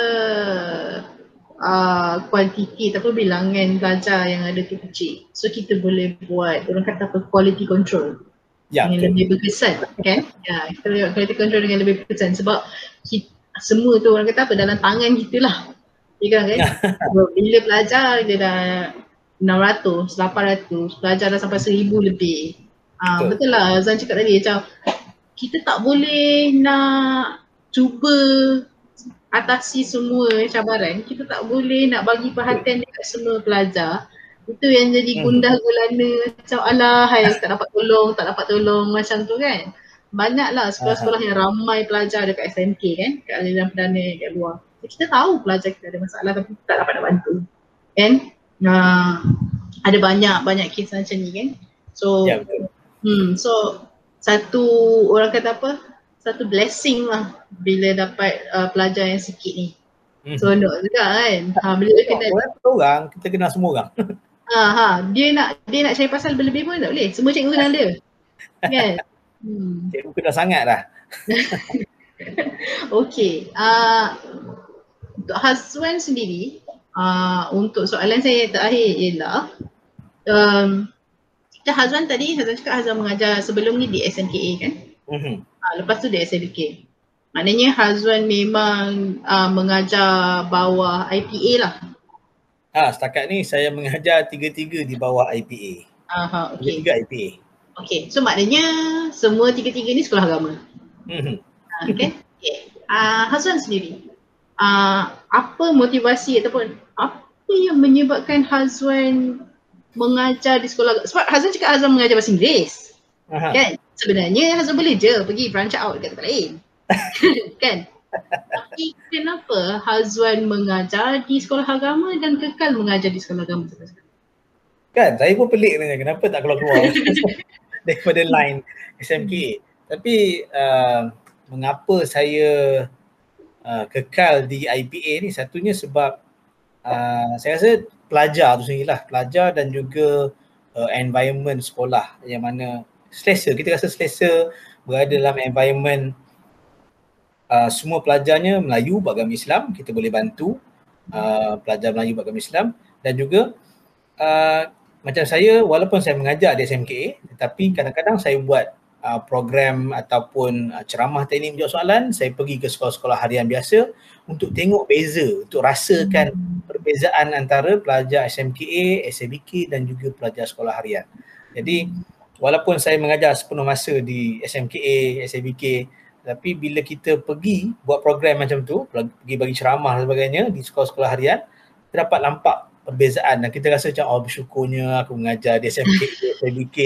uh, kuantiti ataupun bilangan pelajar yang ada tu kecil. So kita boleh buat orang kata apa quality control ya, yang lebih berkesan kan? Ya kita boleh quality control dengan lebih berkesan. Sebab kita, semua tu orang kata apa? Dalam tangan kita lah. Ya kan kan? Bila pelajar dia dah 600, 800, pelajar dah sampai 1000 lebih. Ah, betul. betul lah Zan cakap tadi macam kita tak boleh nak cuba atasi semua cabaran. Kita tak boleh nak bagi perhatian dekat semua pelajar itu yang jadi hmm. gundah gulana macam alah hai tak dapat tolong, tak dapat tolong macam tu kan. Banyaklah sekolah-sekolah yang ramai pelajar dekat SMK kan, dekat aliran perdana dekat luar. Kita tahu pelajar kita ada masalah tapi tak dapat nak bantu. Kan? Nah, ada banyak banyak kisah macam ni kan. So ya, hmm so satu orang kata apa? Satu blessing lah bila dapat uh, pelajar yang sikit ni. Hmm. So, hmm. juga kan. Ha, bila kita kena orang, kita kenal semua orang. Ha ha, dia nak dia nak cari pasal lebih pun tak boleh. Semua cikgu kenal dia. Kan? Hmm. Cikgu kenal sangat dah. Okey. Uh, untuk Hazwan sendiri, uh, untuk soalan saya terakhir ialah um, kita Hazwan tadi, Hazwan cakap Hazwan mengajar sebelum ni di SMKA kan? Mm-hmm. Uh, lepas tu di SMK. Maknanya Hazwan memang uh, mengajar bawah IPA lah. Ah, setakat ni saya mengajar tiga-tiga di bawah IPA. Aha, okey. Tiga IPA. Okey, so maknanya semua tiga-tiga ni sekolah agama. Mhm. Ah, okey. Okey. Ah, Hazwan sendiri. Ah, apa motivasi ataupun apa yang menyebabkan Hazwan mengajar di sekolah sebab Hazwan cakap Hazwan mengajar bahasa Inggeris. Aha. Kan? Sebenarnya Hazwan boleh je pergi branch out dekat tempat lain. kan? Tapi kenapa Hazwan mengajar di sekolah agama dan kekal mengajar di sekolah agama? Kan, saya pun pelik tanya kenapa tak keluar-keluar daripada line SMK. Tapi uh, mengapa saya uh, kekal di IPA ni satunya sebab uh, saya rasa pelajar tu sendiri lah. Pelajar dan juga uh, environment sekolah yang mana selesa. Kita rasa selesa berada dalam environment uh, semua pelajarnya Melayu beragama Islam, kita boleh bantu uh, pelajar Melayu beragama Islam dan juga uh, macam saya walaupun saya mengajar di SMKA tetapi kadang-kadang saya buat uh, program ataupun uh, ceramah teknik menjawab soalan, saya pergi ke sekolah-sekolah harian biasa untuk tengok beza, untuk rasakan perbezaan antara pelajar SMKA, SABK dan juga pelajar sekolah harian. Jadi walaupun saya mengajar sepenuh masa di SMKA, SABK tapi bila kita pergi buat program macam tu, pergi bagi ceramah dan sebagainya di sekolah-sekolah harian, kita dapat nampak perbezaan. Dan kita rasa macam oh bersyukurnya aku mengajar di SMK, SMK.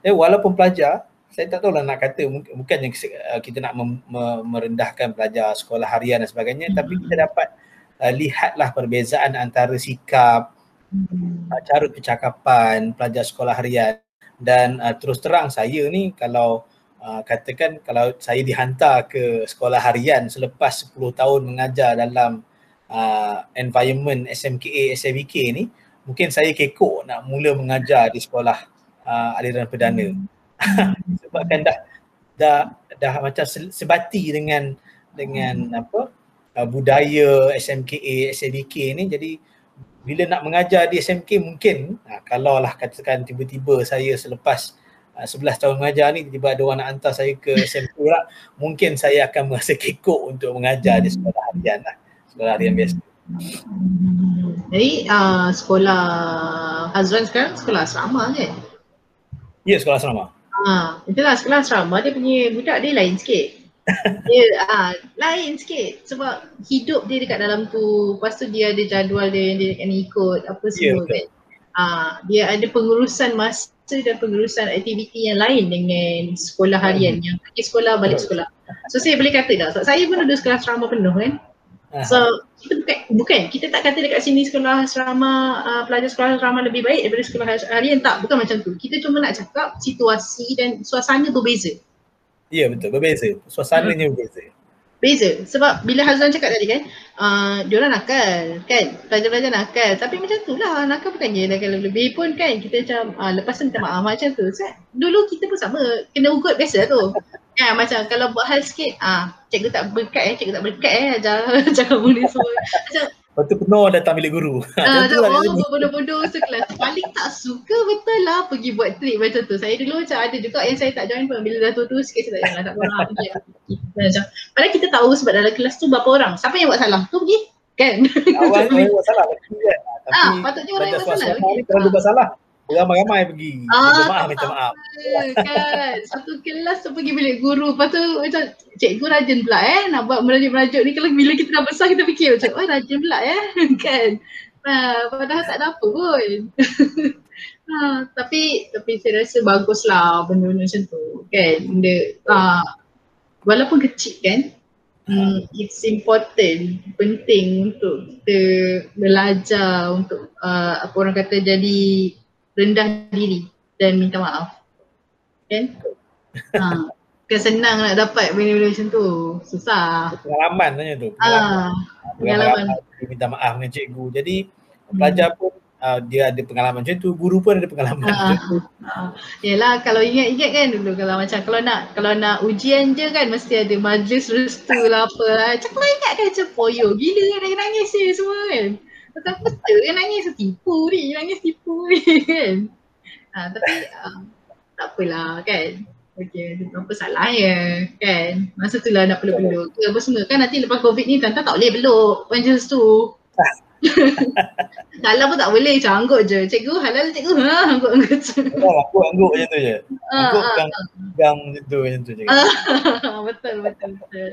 Dan walaupun pelajar, saya tak tahu lah nak kata mungkin bukan yang uh, kita nak mem- merendahkan pelajar sekolah harian dan sebagainya, tapi kita dapat uh, lihatlah perbezaan antara sikap, uh, cara percakapan pelajar sekolah harian. Dan uh, terus terang saya ni kalau uh, katakan kalau saya dihantar ke sekolah harian selepas 10 tahun mengajar dalam uh, environment SMKA, SMBK ni mungkin saya kekok nak mula mengajar di sekolah uh, aliran perdana. Sebab kan dah dah dah macam sebati dengan dengan apa uh, budaya SMKA, SMBK ni. Jadi bila nak mengajar di SMK mungkin uh, kalau lah katakan tiba-tiba saya selepas 11 ah, tahun mengajar ni tiba-tiba ada orang nak hantar saya ke lah mungkin saya akan merasa kekok untuk mengajar di sekolah harian lah. Sekolah harian biasa. Jadi uh, sekolah Hazwan sekarang sekolah asrama kan? Ya sekolah asrama. Ah, itulah sekolah asrama. Dia punya budak dia lain sikit. Dia ah, lain sikit. Sebab hidup dia dekat dalam tu lepas tu dia ada jadual dia yang dia kena ikut apa ya, semua yeah, kan ah, dia ada pengurusan masa dan pengurusan aktiviti yang lain dengan sekolah harian hmm. yang pergi sekolah balik sekolah. So saya boleh kata tak, so, saya pun ada sekolah asrama penuh kan. So kita bukan, bukan kita tak kata dekat sini sekolah asrama uh, pelajar sekolah asrama lebih baik daripada sekolah harian tak bukan macam tu. Kita cuma nak cakap situasi dan suasana berbeza. Ya betul berbeza. Suasananya hmm. berbeza. Beza. Sebab bila Hazan cakap tadi kan uh, diorang nakal kan? Pelajar-pelajar nakal. Tapi macam tu lah nakal bukannya nakal lebih pun kan? Kita macam uh, lepas tu minta maaf macam tu. So, dulu kita pun sama. Kena ugut biasa tu. Kan macam kalau buat hal sikit ah uh, cikgu tak berkat eh. Cikgu tak berkat eh. Ajar jangan boleh semua. Macam Lepas tu penuh datang bilik guru. Ah, uh, lah oh, bodoh-bodoh sekelas. Paling tak suka betul lah pergi buat trip macam tu. Saya dulu macam ada juga yang saya tak join pun. Bila dah tu-tu sikit saya tak join lah. Tak orang pergi. Macam. Padahal kita tahu sebab dalam kelas tu berapa orang. Siapa yang buat salah? Tu pergi. Kan? Awal yang buat salah. Ah, patutnya orang yang buat salah. Kalau buat salah. Ramai-ramai pergi. Ah, maaf, minta maaf. Kan, satu kelas tu pergi bilik guru. Lepas tu macam cikgu rajin pula eh nak buat merajuk-merajuk ni. Kalau bila kita dah besar kita fikir macam oh rajin pula eh. kan. Nah, padahal tak ada apa pun. ha, tapi tapi saya rasa baguslah benda-benda macam tu. Kan. Benda, uh, walaupun kecil kan. Hmm, it's important, penting untuk kita belajar untuk uh, apa orang kata jadi rendah diri dan minta maaf. Kan? Ha. Kan senang nak dapat benda-benda macam tu. Susah. Pengalaman tanya tu. Pengalaman. Ha. pengalaman. pengalaman. Minta maaf dengan cikgu. Jadi pelajar hmm. pun uh, dia ada pengalaman macam tu, guru pun ada pengalaman ha. macam tu. Ha. Yalah kalau ingat-ingat kan dulu kalau macam kalau nak kalau nak ujian je kan mesti ada majlis restu lah apa lah. Macam kalau ingat kan macam poyo gila kan nangis je semua kan. Betul betul dia nangis tipu ni, nangis tipu ni kan. Ha, tapi uh, tak apalah kan. Okay, apa salahnya kan. Masa tu lah nak peluk-peluk ke apa semua kan nanti lepas covid ni tuan-tuan tak boleh peluk Avengers tu. Dalam pun tak boleh, macam anggut je. Cikgu, halal cikgu. Ha, anggut anggut je. Oh, aku anggut macam tu je. Ah, anggut uh, pegang, uh, pegang macam tu, macam tu je. betul, betul, betul.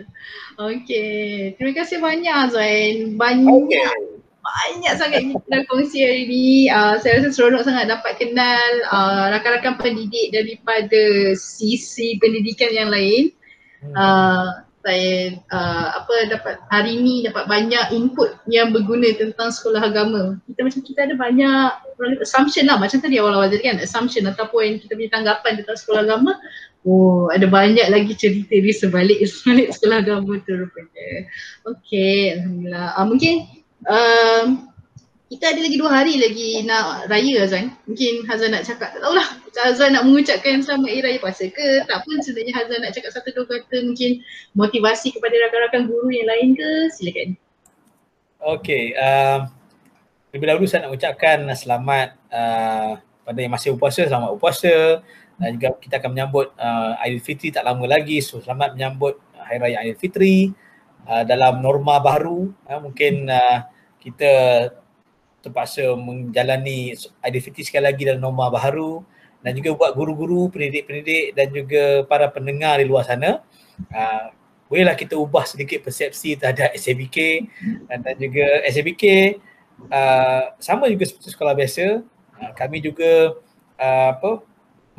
Okay. Terima kasih banyak Zain. Banyak. Okay banyak sangat kita dah kongsi hari ni. Uh, saya rasa seronok sangat dapat kenal uh, rakan-rakan pendidik daripada sisi pendidikan yang lain. Uh, saya uh, apa dapat hari ni dapat banyak input yang berguna tentang sekolah agama. Kita macam kita ada banyak assumption lah macam tadi awal-awal tadi kan assumption ataupun kita punya tanggapan tentang sekolah agama. Oh ada banyak lagi cerita di sebalik sebalik sekolah agama tu rupanya. Okay Alhamdulillah. Uh, mungkin um, kita ada lagi dua hari lagi nak raya Hazan. Mungkin Hazan nak cakap, tak tahulah. Hazan nak mengucapkan selamat hari raya puasa ke? Tak pun sebenarnya Hazan nak cakap satu dua kata mungkin motivasi kepada rakan-rakan guru yang lain ke? Silakan. Okay. Uh, lebih dahulu saya nak ucapkan selamat uh, pada yang masih berpuasa, selamat berpuasa. Dan juga kita akan menyambut uh, Aidilfitri tak lama lagi. So selamat menyambut Hari Raya Aidilfitri. Uh, dalam norma baru uh, mungkin uh, kita terpaksa menjalani identiti sekali lagi dalam norma baru dan juga buat guru-guru, pendidik-pendidik dan juga para pendengar di luar sana. Uh, bolehlah kita ubah sedikit persepsi terhadap SABK dan, dan juga SABK uh, sama juga seperti sekolah biasa. Uh, kami juga uh, apa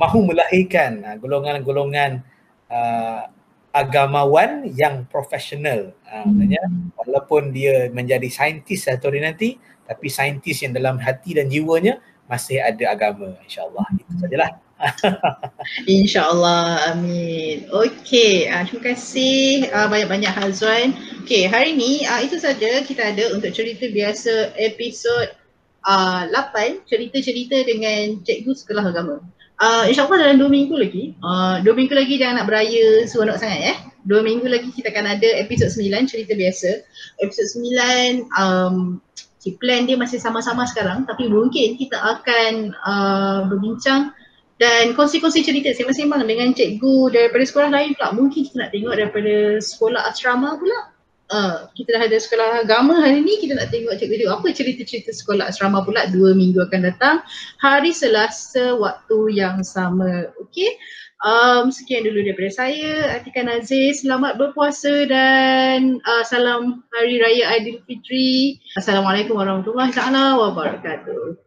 mahu melahirkan uh, golongan-golongan uh, agamawan yang profesional. Ha, maksudnya walaupun dia menjadi saintis satu hari nanti tapi saintis yang dalam hati dan jiwanya masih ada agama insyaAllah. Itu sajalah. InsyaAllah, amin. Okey, uh, terima kasih uh, banyak-banyak Hazwan. Okey, hari ni uh, itu saja kita ada untuk cerita biasa episod uh, 8, cerita-cerita dengan cikgu sekolah agama. Uh, InsyaAllah dalam dua minggu lagi, uh, dua minggu lagi jangan nak beraya seronok sangat ya. Dua minggu lagi kita akan ada episod sembilan cerita biasa. Episod sembilan, um, si plan dia masih sama-sama sekarang tapi mungkin kita akan uh, berbincang dan kongsi-kongsi cerita sembang-sembang dengan cikgu daripada sekolah lain pula. Mungkin kita nak tengok daripada sekolah asrama pula uh, kita dah ada sekolah agama hari ni kita nak tengok cikgu dia apa cerita-cerita sekolah asrama pula dua minggu akan datang hari Selasa waktu yang sama okey? Um, sekian dulu daripada saya Atika Nazir selamat berpuasa dan uh, salam hari raya Aidilfitri. Assalamualaikum warahmatullahi wabarakatuh